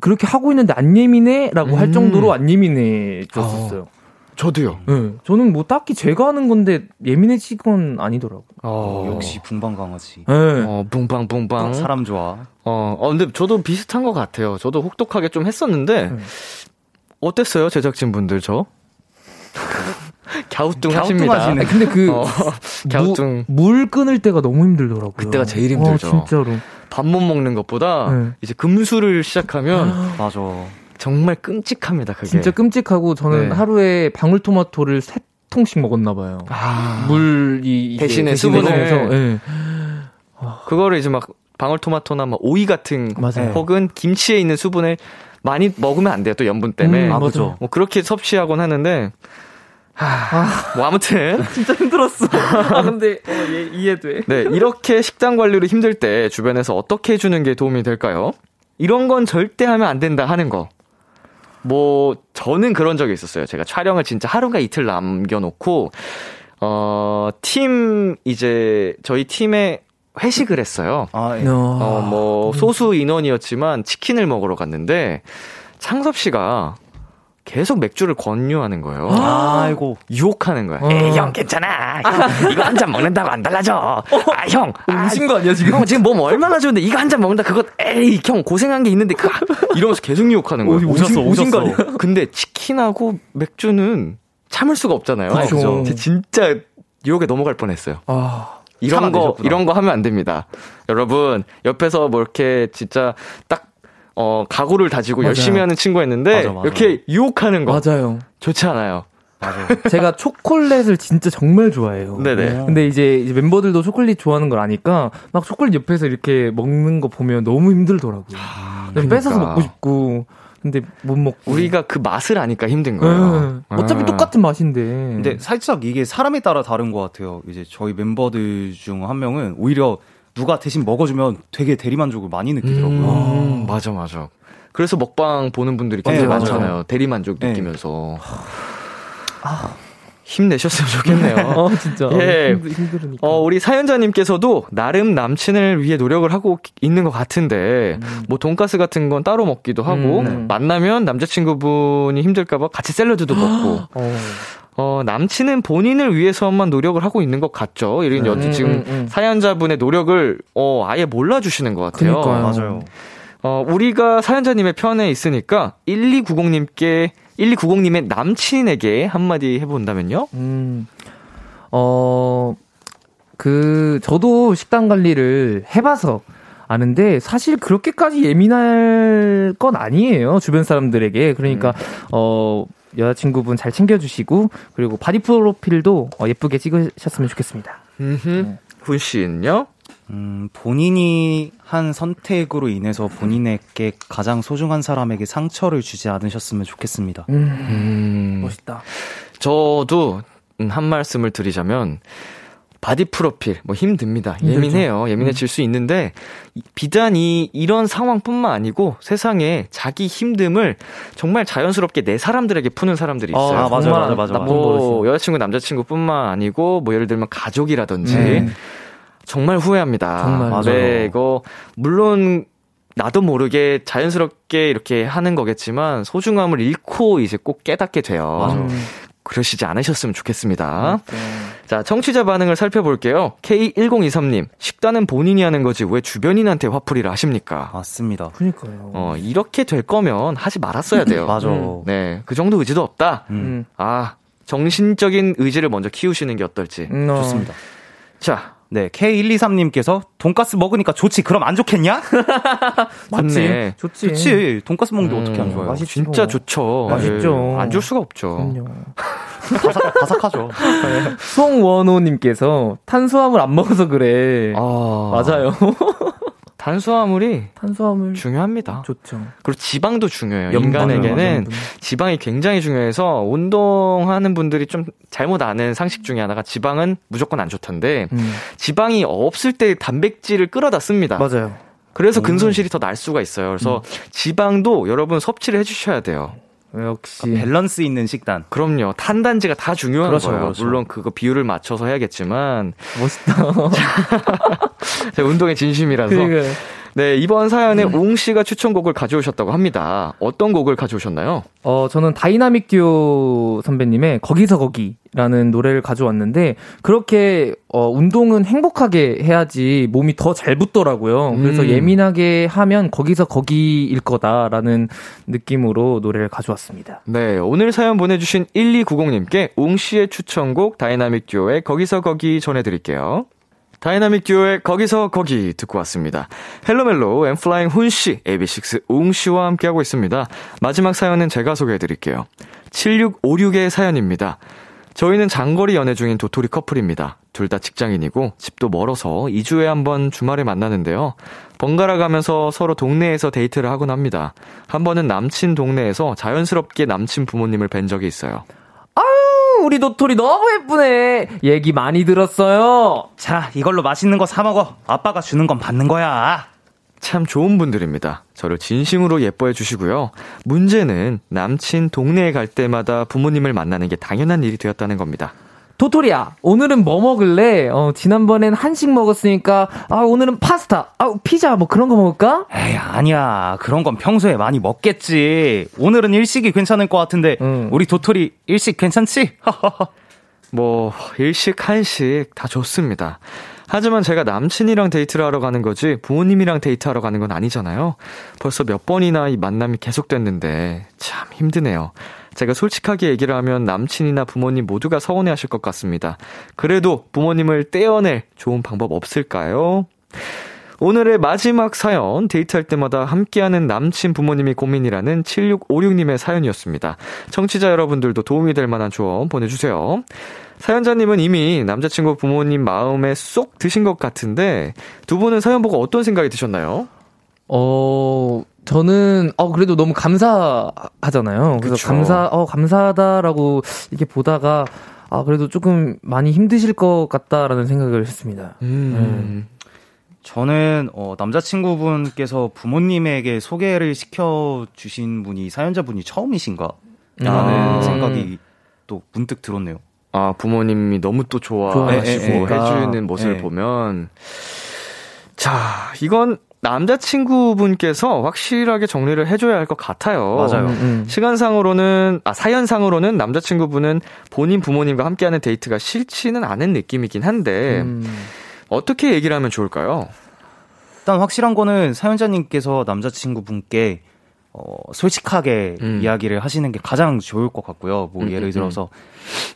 그렇게 하고 있는데 안 예민해라고 할 음. 정도로 안 예민해졌었어요. 저도요. 네, 저는 뭐 딱히 제가 하는 건데 예민해지건 아니더라고. 어, 역시 붕방 강아지. 네. 어, 붕방 붕방. 사람 좋아. 어, 어, 근데 저도 비슷한 것 같아요. 저도 혹독하게 좀 했었는데 네. 어땠어요, 제작진 분들 저? 갸우뚱 하십니다. 갸우뚱하시네. 아니, 근데 그 어, 갸우뚱. 무- 물 끊을 때가 너무 힘들더라고요. 그때가 제일 힘들죠. 와, 진짜로. 밥 못 먹는 것보다 네. 이제 금수를 시작하면 맞아. 정말 끔찍합니다, 그게. 진짜 끔찍하고 저는 네. 하루에 방울토마토를 세 통씩 먹었나 봐요. 아, 물이 대신에 대신에 수분을. 예. 그거를 이제 막 방울토마토나 막 오이 같은 맞아요. 혹은 김치에 있는 수분을 많이 먹으면 안 돼요. 또 염분 때문에. 음, 아, 맞아. 그죠. 뭐 그렇게 섭취하곤 하는데 하, 뭐 아무튼 진짜 힘들었어. 아, 근데 어, 예, 이해돼. 네, 이렇게 식단 관리로 힘들 때 주변에서 어떻게 해주는 게 도움이 될까요? 이런 건 절대 하면 안 된다 하는 거. 뭐, 저는 그런 적이 있었어요. 제가 촬영을 진짜 하루가 이틀 남겨놓고, 어, 팀, 이제, 저희 팀에 회식을 했어요. 아, 예. 어, 뭐, 소수 인원이었지만 치킨을 먹으러 갔는데, 창섭 씨가 계속 맥주를 권유하는 거예요. 아이고. 유혹하는 거야. 어. 에이, 형, 괜찮아. 형, 이거 한 잔 먹는다고 안 달라져. 아, 형. 아, 우신 거 아니야, 지금? 형, 지금 몸 얼마나 좋은데 이거 한 잔 먹는다. 그거, 에이, 형, 고생한 게 있는데, 그, 이러면서 계속 유혹하는 거예요. 어, 오셨어, 오신 거 아니야? 근데 치킨하고 맥주는 참을 수가 없잖아요. 그렇죠. 저 진짜 유혹에 넘어갈 뻔 했어요. 아, 이런 거, 되셨구나. 이런 거 하면 안 됩니다. 여러분, 옆에서 뭐 이렇게 진짜 딱, 어, 각오를 다지고 맞아요. 열심히 하는 친구였는데, 맞아, 맞아. 이렇게 유혹하는 거. 맞아요. 좋지 않아요. 제가 초콜릿을 진짜 정말 좋아해요. 네네. 근데 이제, 이제 멤버들도 초콜릿 좋아하는 걸 아니까 막 초콜릿 옆에서 이렇게 먹는 거 보면 너무 힘들더라고요. 그냥 그러니까. 뺏어서 먹고 싶고 근데 못 먹고. 우리가 그 맛을 아니까 힘든 네. 거예요. 어차피 아. 똑같은 맛인데. 근데 살짝 이게 사람에 따라 다른 것 같아요. 이제 저희 멤버들 중 한 명은 오히려 누가 대신 먹어주면 되게 대리만족을 많이 느끼더라고요. 음, 맞아, 맞아. 그래서 먹방 보는 분들이 굉장히 네. 많잖아요. 대리만족 네. 느끼면서. 힘내셨으면 좋겠네요. 어, 진짜. 예. 힘들, 으니까 어, 우리 사연자님께서도 나름 남친을 위해 노력을 하고 있는 것 같은데, 음. 뭐, 돈가스 같은 건 따로 먹기도 하고, 음, 네. 만나면 남자친구분이 힘들까봐 같이 샐러드도 먹고, 어. 어, 남친은 본인을 위해서만 노력을 하고 있는 것 같죠. 이런 네. 지금 음, 음, 사연자분의 노력을, 어, 아예 몰라주시는 것 같아요. 그러니까요. 맞아요. 어, 우리가 사연자님의 편에 있으니까 1290님께 1290님의 남친에게 한마디 해본다면요? 음, 어, 그, 저도 식단 관리를 해봐서 아는데 사실 그렇게까지 예민할 건 아니에요. 주변 사람들에게. 그러니까, 음. 어, 여자친구분 잘 챙겨주시고, 그리고 바디 프로필도 어, 예쁘게 찍으셨으면 좋겠습니다. 음흠. 네. 훈 씨는요? 음, 본인이 한 선택으로 인해서 본인에게 가장 소중한 사람에게 상처를 주지 않으셨으면 좋겠습니다. 음, 음. 멋있다. 저도 한 말씀을 드리자면, 바디 프로필, 뭐 힘듭니다. 예민해요. 예민해질 음. 수 있는데, 비단 이, 이런 상황뿐만 아니고 세상에 자기 힘듦을 정말 자연스럽게 내 사람들에게 푸는 사람들이 있어요. 아, 맞아, 맞아, 맞아. 뭐, 여자친구, 남자친구 뿐만 아니고, 뭐, 예를 들면 가족이라든지, 음. 정말 후회합니다. 정말 맞아요. 네, 이거 물론 나도 모르게 자연스럽게 이렇게 하는 거겠지만 소중함을 잃고 이제 꼭 깨닫게 돼요. 음. 그러시지 않으셨으면 좋겠습니다. 네. 자, 청취자 반응을 살펴볼게요. K1023님, 식단은 본인이 하는 거지 왜 주변인한테 화풀이를 하십니까? 맞습니다. 그니까요. 어, 이렇게 될 거면 하지 말았어야 돼요. 맞아. 음. 네, 그 정도 의지도 없다. 음. 아, 정신적인 의지를 먼저 키우시는 게 어떨지. 음, 어. 좋습니다. 자, 네, K123님께서 돈가스 먹으니까 좋지. 그럼 안 좋겠냐? 맞네. 좋지. 좋지. 돈가스 먹는데 음, 어떻게 안 좋아요? 맛이 진짜 좋죠. 맛있죠. 네. 안줄 수가 없죠. 바삭, 바삭하죠. 네. 송원호님께서 탄수화물 안 먹어서 그래. 아... 맞아요. 탄수화물이 탄수화물 중요합니다. 좋죠. 그리고 지방도 중요해요. 인간에게는 지방이 굉장히 중요해서 운동하는 분들이 좀 잘못 아는 상식 중에 하나가 지방은 무조건 안 좋던데 음. 지방이 없을 때 단백질을 끌어다 씁니다. 맞아요. 그래서 음. 근손실이 더 날 수가 있어요. 그래서 음. 지방도 여러분 섭취를 해주셔야 돼요. 역시 아, 밸런스 있는 식단. 그럼요. 탄단지가 다 중요한 그렇죠, 거예요. 그렇죠. 물론 그거 비율을 맞춰서 해야겠지만 멋있다. 제가 운동에 진심이라서. 그러니까. 네, 이번 사연에 음. 웅 씨가 추천곡을 가져오셨다고 합니다. 어떤 곡을 가져오셨나요? 어, 저는 다이나믹 듀오 선배님의 거기서 거기라는 노래를 가져왔는데 그렇게 어, 운동은 행복하게 해야지 몸이 더 잘 붙더라고요. 음. 그래서 예민하게 하면 거기서 거기일 거다라는 느낌으로 노래를 가져왔습니다. 네, 오늘 사연 보내주신 1290님께 웅 씨의 추천곡 다이나믹 듀오의 거기서 거기 전해드릴게요. 다이나믹 듀오의 거기서 거기 듣고 왔습니다. 헬로멜로 엔플라잉 훈씨, AB6IX 웅씨와 함께하고 있습니다. 마지막 사연은 제가 소개해드릴게요. 7656의 사연입니다. 저희는 장거리 연애 중인 도토리 커플입니다. 둘 다 직장인이고 집도 멀어서 2주에 한 번 주말에 만나는데요. 번갈아 가면서 서로 동네에서 데이트를 하곤 합니다. 한 번은 남친 동네에서 자연스럽게 남친 부모님을 뵌 적이 있어요. 우리 도토리 너무 예쁘네. 얘기 많이 들었어요. 자, 이걸로 맛있는 거 사 먹어. 아빠가 주는 건 받는 거야. 참 좋은 분들입니다. 저를 진심으로 예뻐해 주시고요. 문제는 남친 동네에 갈 때마다 부모님을 만나는 게 당연한 일이 되었다는 겁니다. 도토리야, 오늘은 뭐 먹을래? 어, 지난번엔 한식 먹었으니까, 아, 오늘은 파스타, 아, 피자, 뭐 그런 거 먹을까? 에이, 아니야. 그런 건 평소에 많이 먹겠지. 오늘은 일식이 괜찮을 것 같은데, 음. 우리 도토리 일식 괜찮지? 뭐, 일식, 한식 다 좋습니다. 하지만 제가 남친이랑 데이트를 하러 가는 거지 부모님이랑 데이트하러 가는 건 아니잖아요. 벌써 몇 번이나 이 만남이 계속됐는데 참 힘드네요. 제가 솔직하게 얘기를 하면 남친이나 부모님 모두가 서운해 하실 것 같습니다. 그래도 부모님을 떼어낼 좋은 방법 없을까요? 오늘의 마지막 사연, 데이트할 때마다 함께하는 남친 부모님이 고민이라는 7656님의 사연이었습니다. 청취자 여러분들도 도움이 될 만한 조언 보내주세요. 사연자님은 이미 남자친구 부모님 마음에 쏙 드신 것 같은데, 두 분은 사연 보고 어떤 생각이 드셨나요? 어, 저는 어 그래도 너무 감사하잖아요. 그래서 그쵸. 감사 어 감사하다라고 이렇게 보다가 아 그래도 조금 많이 힘드실 것 같다라는 생각을 했습니다. 음. 네. 저는 어 남자친구분께서 부모님에게 소개를 시켜 주신 분이 사연자분이 처음이신가 라는 아. 생각이 또 문득 들었네요. 아, 부모님이 너무 또 좋아하시고 예, 예, 해주는 모습을 보면. 자, 이건 남자친구분께서 확실하게 정리를 해줘야 할 것 같아요. 맞아요. 음, 음. 시간상으로는, 아, 사연상으로는 남자친구분은 본인 부모님과 함께하는 데이트가 싫지는 않은 느낌이긴 한데, 음. 어떻게 얘기를 하면 좋을까요? 일단 확실한 거는 사연자님께서 남자친구분께 어, 솔직하게 음. 이야기를 하시는 게 가장 좋을 것 같고요. 뭐 음, 예를 음, 들어서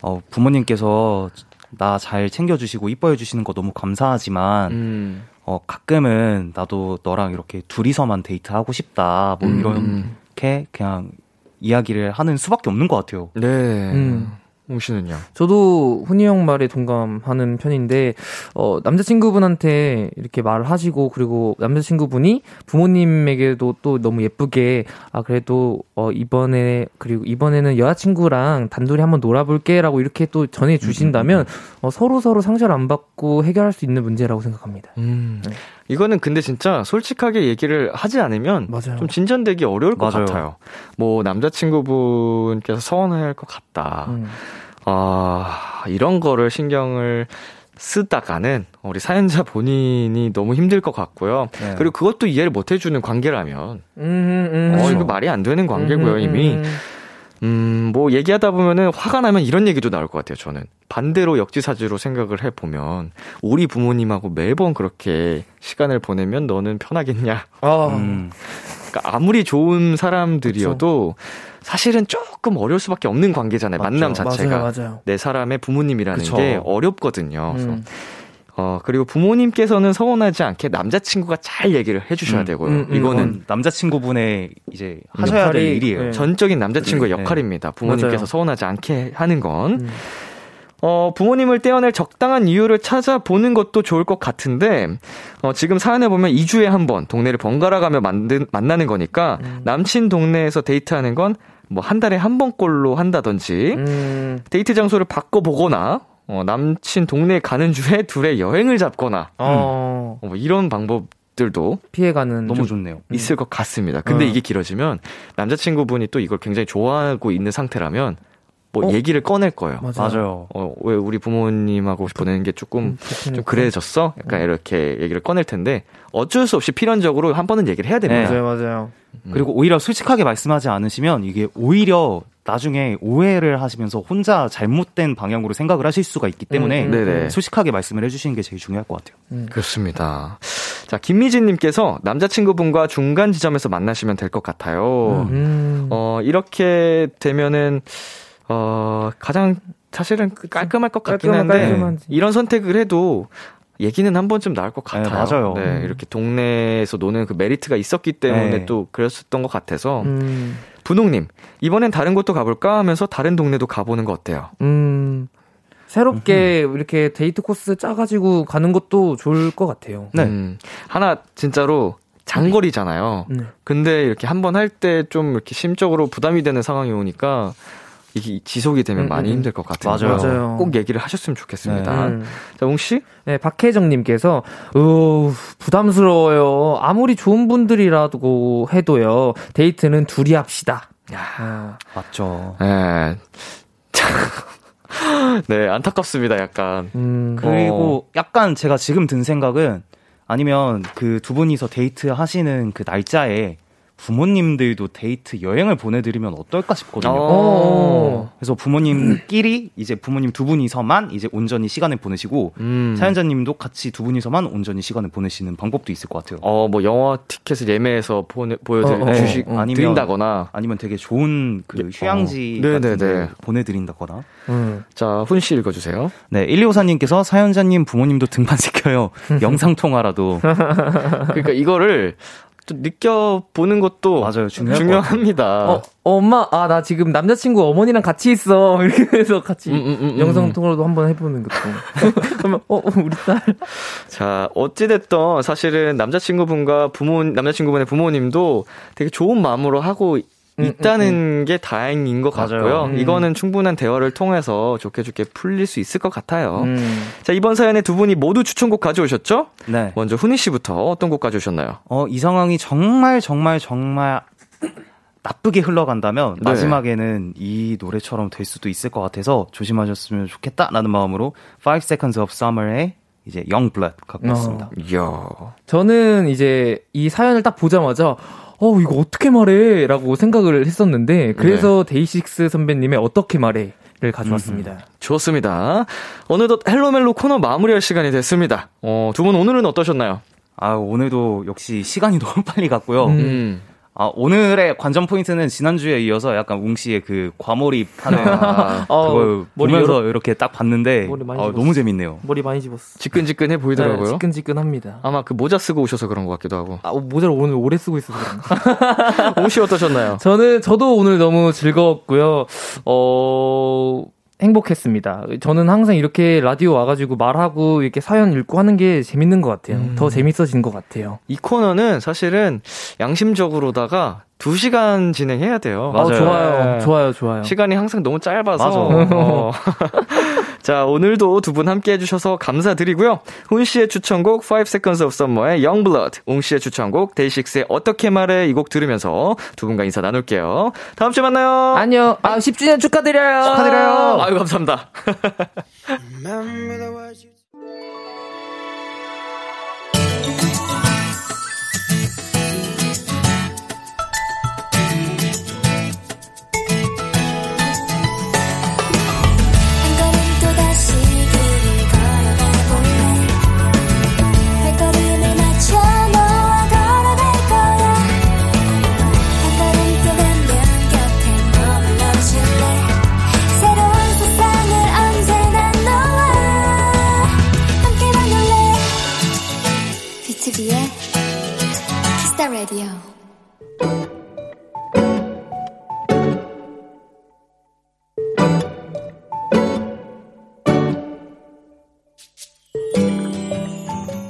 어, 부모님께서 나 잘 챙겨주시고 이뻐해 주시는 거 너무 감사하지만 음. 어, 가끔은 나도 너랑 이렇게 둘이서만 데이트하고 싶다. 뭐 음. 이렇게 그냥 이야기를 하는 수밖에 없는 것 같아요. 네. 음. 웅씨는요? 저도 훈이 형 말에 동감하는 편인데 어 남자친구분한테 이렇게 말을 하시고 그리고 남자친구분이 부모님에게도 또 너무 예쁘게 아 그래도 어 이번에 그리고 이번에는 여자친구랑 단둘이 한번 놀아볼게라고 이렇게 또 전해 주신다면 음, 음, 음. 어 서로 서로 상처를 안 받고 해결할 수 있는 문제라고 생각합니다. 음. 네. 이거는 근데 진짜 솔직하게 얘기를 하지 않으면 맞아요. 좀 진전되기 어려울 것 맞아요. 같아요. 뭐 남자친구분께서 서운해할 것 같다. 음. 아, 이런 거를 신경을 쓰다가는 우리 사연자 본인이 너무 힘들 것 같고요. 네. 그리고 그것도 이해를 못 해주는 관계라면, 음, 음, 어, 이거 말이 안 되는 관계고요, 음, 이미. 음, 음, 뭐, 얘기하다 보면은 화가 나면 이런 얘기도 나올 것 같아요, 저는. 반대로 역지사지로 생각을 해보면, 우리 부모님하고 매번 그렇게 시간을 보내면 너는 편하겠냐. 아. 음. 그러니까 아무리 좋은 사람들이어도 그쵸. 사실은 조금 어려울 수밖에 없는 관계잖아요, 맞죠. 만남 자체가. 맞아요, 맞아요. 내 사람의 부모님이라는 그쵸. 게 어렵거든요. 음. 그래서 어, 그리고 부모님께서는 서운하지 않게 남자친구가 잘 얘기를 해주셔야 음, 되고요. 음, 음, 이거는 남자친구분의 이제 하셔야 될 일이에요. 네. 전적인 남자친구의 네. 역할입니다. 부모님께서 맞아요. 서운하지 않게 하는 건. 음. 어, 부모님을 떼어낼 적당한 이유를 찾아보는 것도 좋을 것 같은데, 어, 지금 사연에 보면 2주에 한 번 동네를 번갈아 가며 만든, 만나는 거니까, 음. 남친 동네에서 데이트하는 건 뭐 한 달에 한 번꼴로 한다든지, 음. 데이트 장소를 바꿔보거나, 어, 남친 동네에 가는 주에 둘의 여행을 잡거나 어. 어, 뭐 이런 방법들도 피해가는 너무 좋네요. 있을 것 같습니다. 근데 어. 이게 길어지면 남자친구분이 또 이걸 굉장히 좋아하고 있는 상태라면 뭐 어? 얘기를 꺼낼 거예요. 맞아요. 어, 왜 우리 부모님하고 보내는 게 조금 음, 좀 그래졌어? 약간 음. 이렇게 얘기를 꺼낼 텐데 어쩔 수 없이 필연적으로 한 번은 얘기를 해야 됩니다. 네. 맞아요, 맞아요. 음. 그리고 오히려 솔직하게 말씀하지 않으시면 이게 오히려 나중에 오해를 하시면서 혼자 잘못된 방향으로 생각을 하실 수가 있기 때문에 음, 음, 음. 솔직하게 말씀을 해주시는 게 제일 중요할 것 같아요. 음. 그렇습니다. 자, 김미진님께서 남자친구분과 중간 지점에서 만나시면 될 것 같아요. 음. 어, 이렇게 되면은, 어, 가장 사실은 깔끔할 것 같긴 한데, 깔끔한지. 이런 선택을 해도 얘기는 한 번쯤 나올 것 네, 같아요. 네, 맞아요. 네, 이렇게 동네에서 노는 그 메리트가 있었기 때문에 네. 또 그랬었던 것 같아서. 음. 분홍님, 이번엔 다른 곳도 가볼까 하면서 다른 동네도 가보는 거 어때요? 음, 새롭게 음흠. 이렇게 데이트 코스 짜가지고 가는 것도 좋을 것 같아요. 네. 음, 하나, 진짜로, 장거리잖아요. 네. 근데 이렇게 한 번 할 때 좀 이렇게 심적으로 부담이 되는 상황이 오니까 이게 지속이 되면 음, 많이 음. 힘들 것 같아요. 맞아요. 맞아요. 꼭 얘기를 하셨으면 좋겠습니다. 네. 자, 웅 씨? 네, 박혜정님께서, 으, 부담스러워요. 아무리 좋은 분들이라고 해도요, 데이트는 둘이 합시다. 야, 아. 맞죠. 네. 네, 안타깝습니다, 약간. 음, 그리고 어. 약간 제가 지금 든 생각은 아니면 그 두 분이서 데이트 하시는 그 날짜에 부모님들도 데이트 여행을 보내드리면 어떨까 싶거든요. 어. 그래서 부모님끼리 이제 부모님 두 분이서만 이제 온전히 시간을 보내시고 음. 사연자님도 같이 두 분이서만 온전히 시간을 보내시는 방법도 있을 것 같아요. 어, 뭐 영화 티켓을 예매해서 보내 보여주시 어, 어, 어. 아니면 드린다거나 아니면 되게 좋은 그 예, 휴양지 어. 같은 데 보내드린다거나. 음. 자, 훈 씨 읽어주세요. 네, 1254님께서 사연자님 부모님도 등반 시켜요. 영상 통화라도. 그러니까 이거를 좀 느껴보는 것도 맞아요 중요합니다. 어, 엄마, 아, 나 지금 남자친구 어머니랑 같이 있어. 이렇게 해서 같이 음, 음, 음, 음. 영상통화로도 한번 해보는 것도. 그러면, 어, 어, 우리 딸. 자, 어찌됐던 사실은 남자친구분과 부모, 남자친구분의 부모님도 되게 좋은 마음으로 하고 음, 있다는 음, 음. 게 다행인 것 맞아요. 같고요. 음. 이거는 충분한 대화를 통해서 좋게 좋게 풀릴 수 있을 것 같아요. 음. 자, 이번 사연에 두 분이 모두 추천곡 가져오셨죠? 네. 먼저 훈이 씨부터 어떤 곡 가져오셨나요? 어, 이 상황이 정말 정말 정말 나쁘게 흘러간다면 네. 마지막에는 이 노래처럼 될 수도 있을 것 같아서 조심하셨으면 좋겠다라는 마음으로 5 Seconds of Summer의 이제 Youngblood 갖고 왔습니다. 어. 저는 이제 이 사연을 딱 보자마자 어 이거 어떻게 말해 라고 생각을 했었는데 그래서 네. 데이식스 선배님의 어떻게 말해 를 가져왔습니다. 음, 좋습니다. 어느덧 헬로멜로 코너 마무리할 시간이 됐습니다. 어, 두 분 오늘은 어떠셨나요? 아, 오늘도 역시 시간이 너무 빨리 갔고요. 음. 음. 아, 오늘의 관전 포인트는 지난주에 이어서 약간 웅 씨의 그 과몰입 하는 아, 그걸 보면서 여러... 이렇게 딱 봤는데 아, 너무 재밌네요. 머리 많이 집었어. 지끈지끈해 보이더라고요. 네, 지끈지끈합니다. 아마 그 모자 쓰고 오셔서 그런 것 같기도 하고. 아, 모자를 오늘 오래 쓰고 있어서 그런가. 웅씨 어떠셨나요? 저는 저도 오늘 너무 즐거웠고요. 어 행복했습니다. 저는 항상 이렇게 라디오 와가지고 말하고 이렇게 사연 읽고 하는 게 재밌는 것 같아요. 음. 더 재밌어진 것 같아요. 이 코너는 사실은 양심적으로다가 2시간 진행해야 돼요. 맞아요. 어, 좋아요. 네. 좋아요. 좋아요. 시간이 항상 너무 짧아서. 어. 자, 오늘도 두 분 함께 해주셔서 감사드리고요. 훈 씨의 추천곡 5 Seconds of Summer의 Youngblood, 웅 씨의 추천곡 데이식스의 어떻게 말해 이 곡 들으면서 두 분과 인사 나눌게요. 다음 주에 만나요. 안녕. 아, 10주년 축하드려요. 축하드려요. 아유, 감사합니다.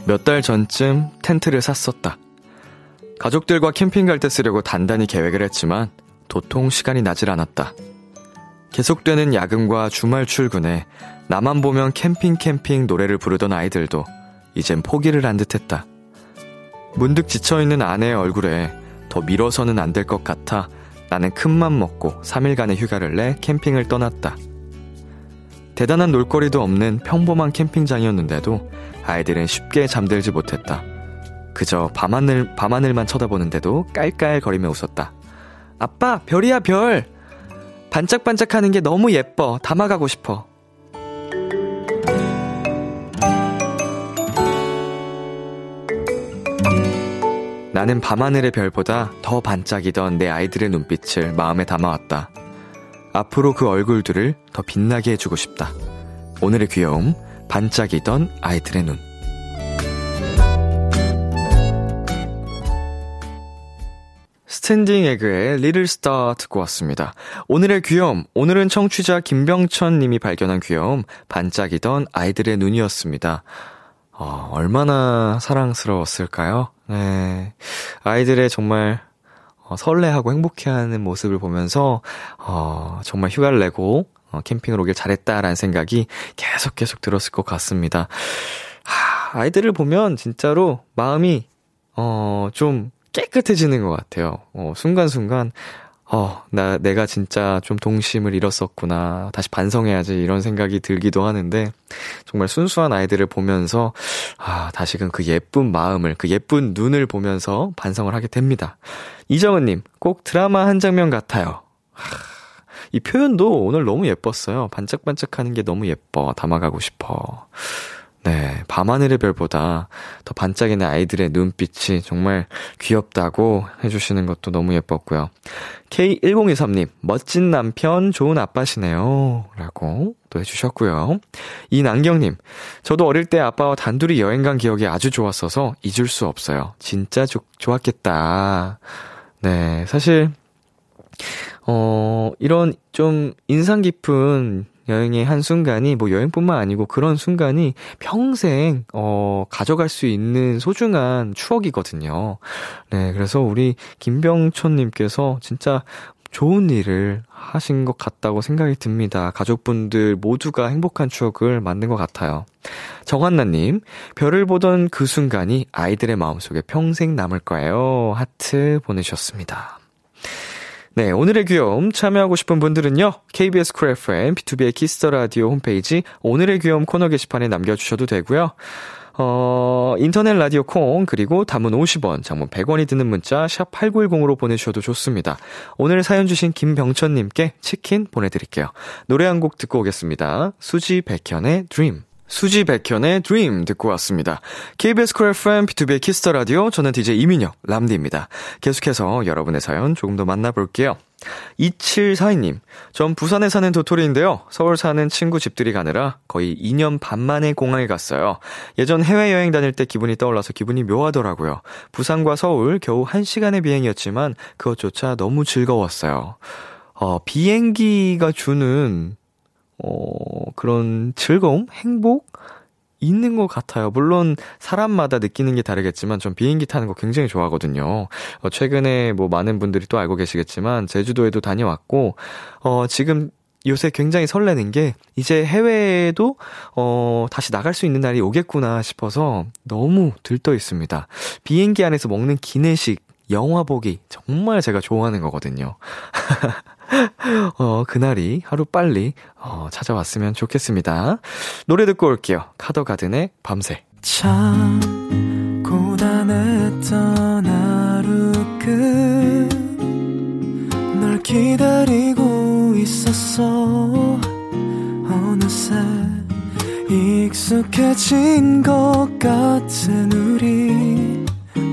몇 달 전쯤 텐트를 샀었다. 가족들과 캠핑 갈 때 쓰려고 단단히 계획을 했지만 도통 시간이 나질 않았다. 계속되는 야근과 주말 출근에 나만 보면 캠핑 캠핑 노래를 부르던 아이들도 이젠 포기를 한 듯했다. 문득 지쳐있는 아내의 얼굴에 더 밀어서는 안 될 것 같아 나는 큰맘 먹고 3일간의 휴가를 내 캠핑을 떠났다. 대단한 놀거리도 없는 평범한 캠핑장이었는데도 아이들은 쉽게 잠들지 못했다. 그저 밤하늘, 밤하늘만 쳐다보는데도 깔깔거리며 웃었다. 아빠, 별이야, 별! 반짝반짝 하는 게 너무 예뻐. 담아가고 싶어. 나는 밤하늘의 별보다 더 반짝이던 내 아이들의 눈빛을 마음에 담아왔다. 앞으로 그 얼굴들을 더 빛나게 해주고 싶다. 오늘의 귀여움, 반짝이던 아이들의 눈. 스탠딩 에그의 Little Star 듣고 왔습니다. 오늘의 귀여움, 오늘은 청취자 김병천 님이 발견한 귀여움, 반짝이던 아이들의 눈이었습니다. 어, 얼마나 사랑스러웠을까요? 네. 아이들의 정말 어, 설레하고 행복해하는 모습을 보면서, 어, 정말 휴가를 내고, 어, 캠핑을 오길 잘했다라는 생각이 계속 계속 들었을 것 같습니다. 하, 아이들을 보면 진짜로 마음이, 어, 좀 깨끗해지는 것 같아요. 어, 순간순간, 어, 나, 내가 진짜 좀 동심을 잃었었구나. 다시 반성해야지. 이런 생각이 들기도 하는데, 정말 순수한 아이들을 보면서, 아, 다시금 그 예쁜 마음을, 그 예쁜 눈을 보면서 반성을 하게 됩니다. 이정은님, 꼭 드라마 한 장면 같아요. 이 표현도 오늘 너무 예뻤어요. 반짝반짝 하는 게 너무 예뻐. 담아가고 싶어. 네, 밤하늘의 별보다 더 반짝이는 아이들의 눈빛이 정말 귀엽다고 해주시는 것도 너무 예뻤고요. K1023님, 멋진 남편, 좋은 아빠시네요. 라고 또 해주셨고요. 이난경님, 저도 어릴 때 아빠와 단둘이 여행 간 기억이 아주 좋았어서 잊을 수 없어요. 진짜 조, 좋았겠다. 네, 사실, 어, 이런 좀 인상 깊은 여행의 한 순간이 뭐 여행뿐만 아니고 그런 순간이 평생 어 가져갈 수 있는 소중한 추억이거든요. 네, 그래서 우리 김병촌 님께서 진짜 좋은 일을 하신 것 같다고 생각이 듭니다. 가족분들 모두가 행복한 추억을 만든 것 같아요. 정한나님, 별을 보던 그 순간이 아이들의 마음속에 평생 남을 거예요. 하트 보내셨습니다. 네, 오늘의 귀여움 참여하고 싶은 분들은요. KBS 쿨 FM, B2B의 키스터 라디오 홈페이지 오늘의 귀여움 코너 게시판에 남겨주셔도 되고요. 어, 인터넷 라디오 콩, 그리고 단문 50원, 장문 100원이 드는 문자, 샵 8910으로 보내주셔도 좋습니다. 오늘 사연 주신 김병천님께 치킨 보내드릴게요. 노래 한 곡 듣고 오겠습니다. 수지 백현의 Dream. 수지 백현의 Dream 듣고 왔습니다. KBS 쿨 FM, B2B의 키스터 라디오, 저는 DJ 이민혁, 람디입니다. 계속해서 여러분의 사연 조금 더 만나볼게요. 2742님, 전 부산에 사는 도토리인데요. 서울 사는 친구 집들이 가느라 거의 2년 반 만에 공항에 갔어요. 예전 해외여행 다닐 때 기분이 떠올라서 기분이 묘하더라고요. 부산과 서울 겨우 1시간의 비행이었지만 그것조차 너무 즐거웠어요. 어, 비행기가 주는 어, 그런 즐거움, 행복 있는 것 같아요. 물론 사람마다 느끼는 게 다르겠지만 전 비행기 타는 거 굉장히 좋아하거든요. 어, 최근에 뭐 많은 분들이 또 알고 계시겠지만 제주도에도 다녀왔고 어, 지금 요새 굉장히 설레는 게 이제 해외에도 어 다시 나갈 수 있는 날이 오겠구나 싶어서 너무 들떠 있습니다. 비행기 안에서 먹는 기내식 영화 보기 정말 제가 좋아하는 거거든요. 어, 그날이 하루 빨리, 어, 찾아왔으면 좋겠습니다. 노래 듣고 올게요. 카더가든의 밤새. 참, 고단했던 하루 끝널 기다리고 있었어. 어느새 익숙해진 것 같은 우리.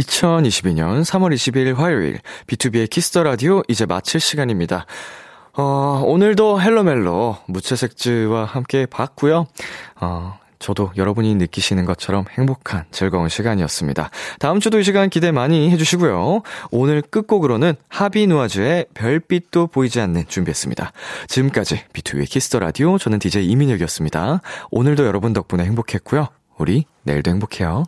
2022년 3월 20일 화요일 B2B의 키스터 라디오 이제 마칠 시간입니다. 어, 오늘도 헬로멜로 무채색즈와 함께 봤고요. 어, 저도 여러분이 느끼시는 것처럼 행복한 즐거운 시간이었습니다. 다음 주도 이 시간 기대 많이 해주시고요. 오늘 끝곡으로는 하비누아주의 별빛도 보이지 않는 준비했습니다. 지금까지 B2B의 키스터 라디오 저는 DJ 이민혁이었습니다. 오늘도 여러분 덕분에 행복했고요. 우리 내일도 행복해요.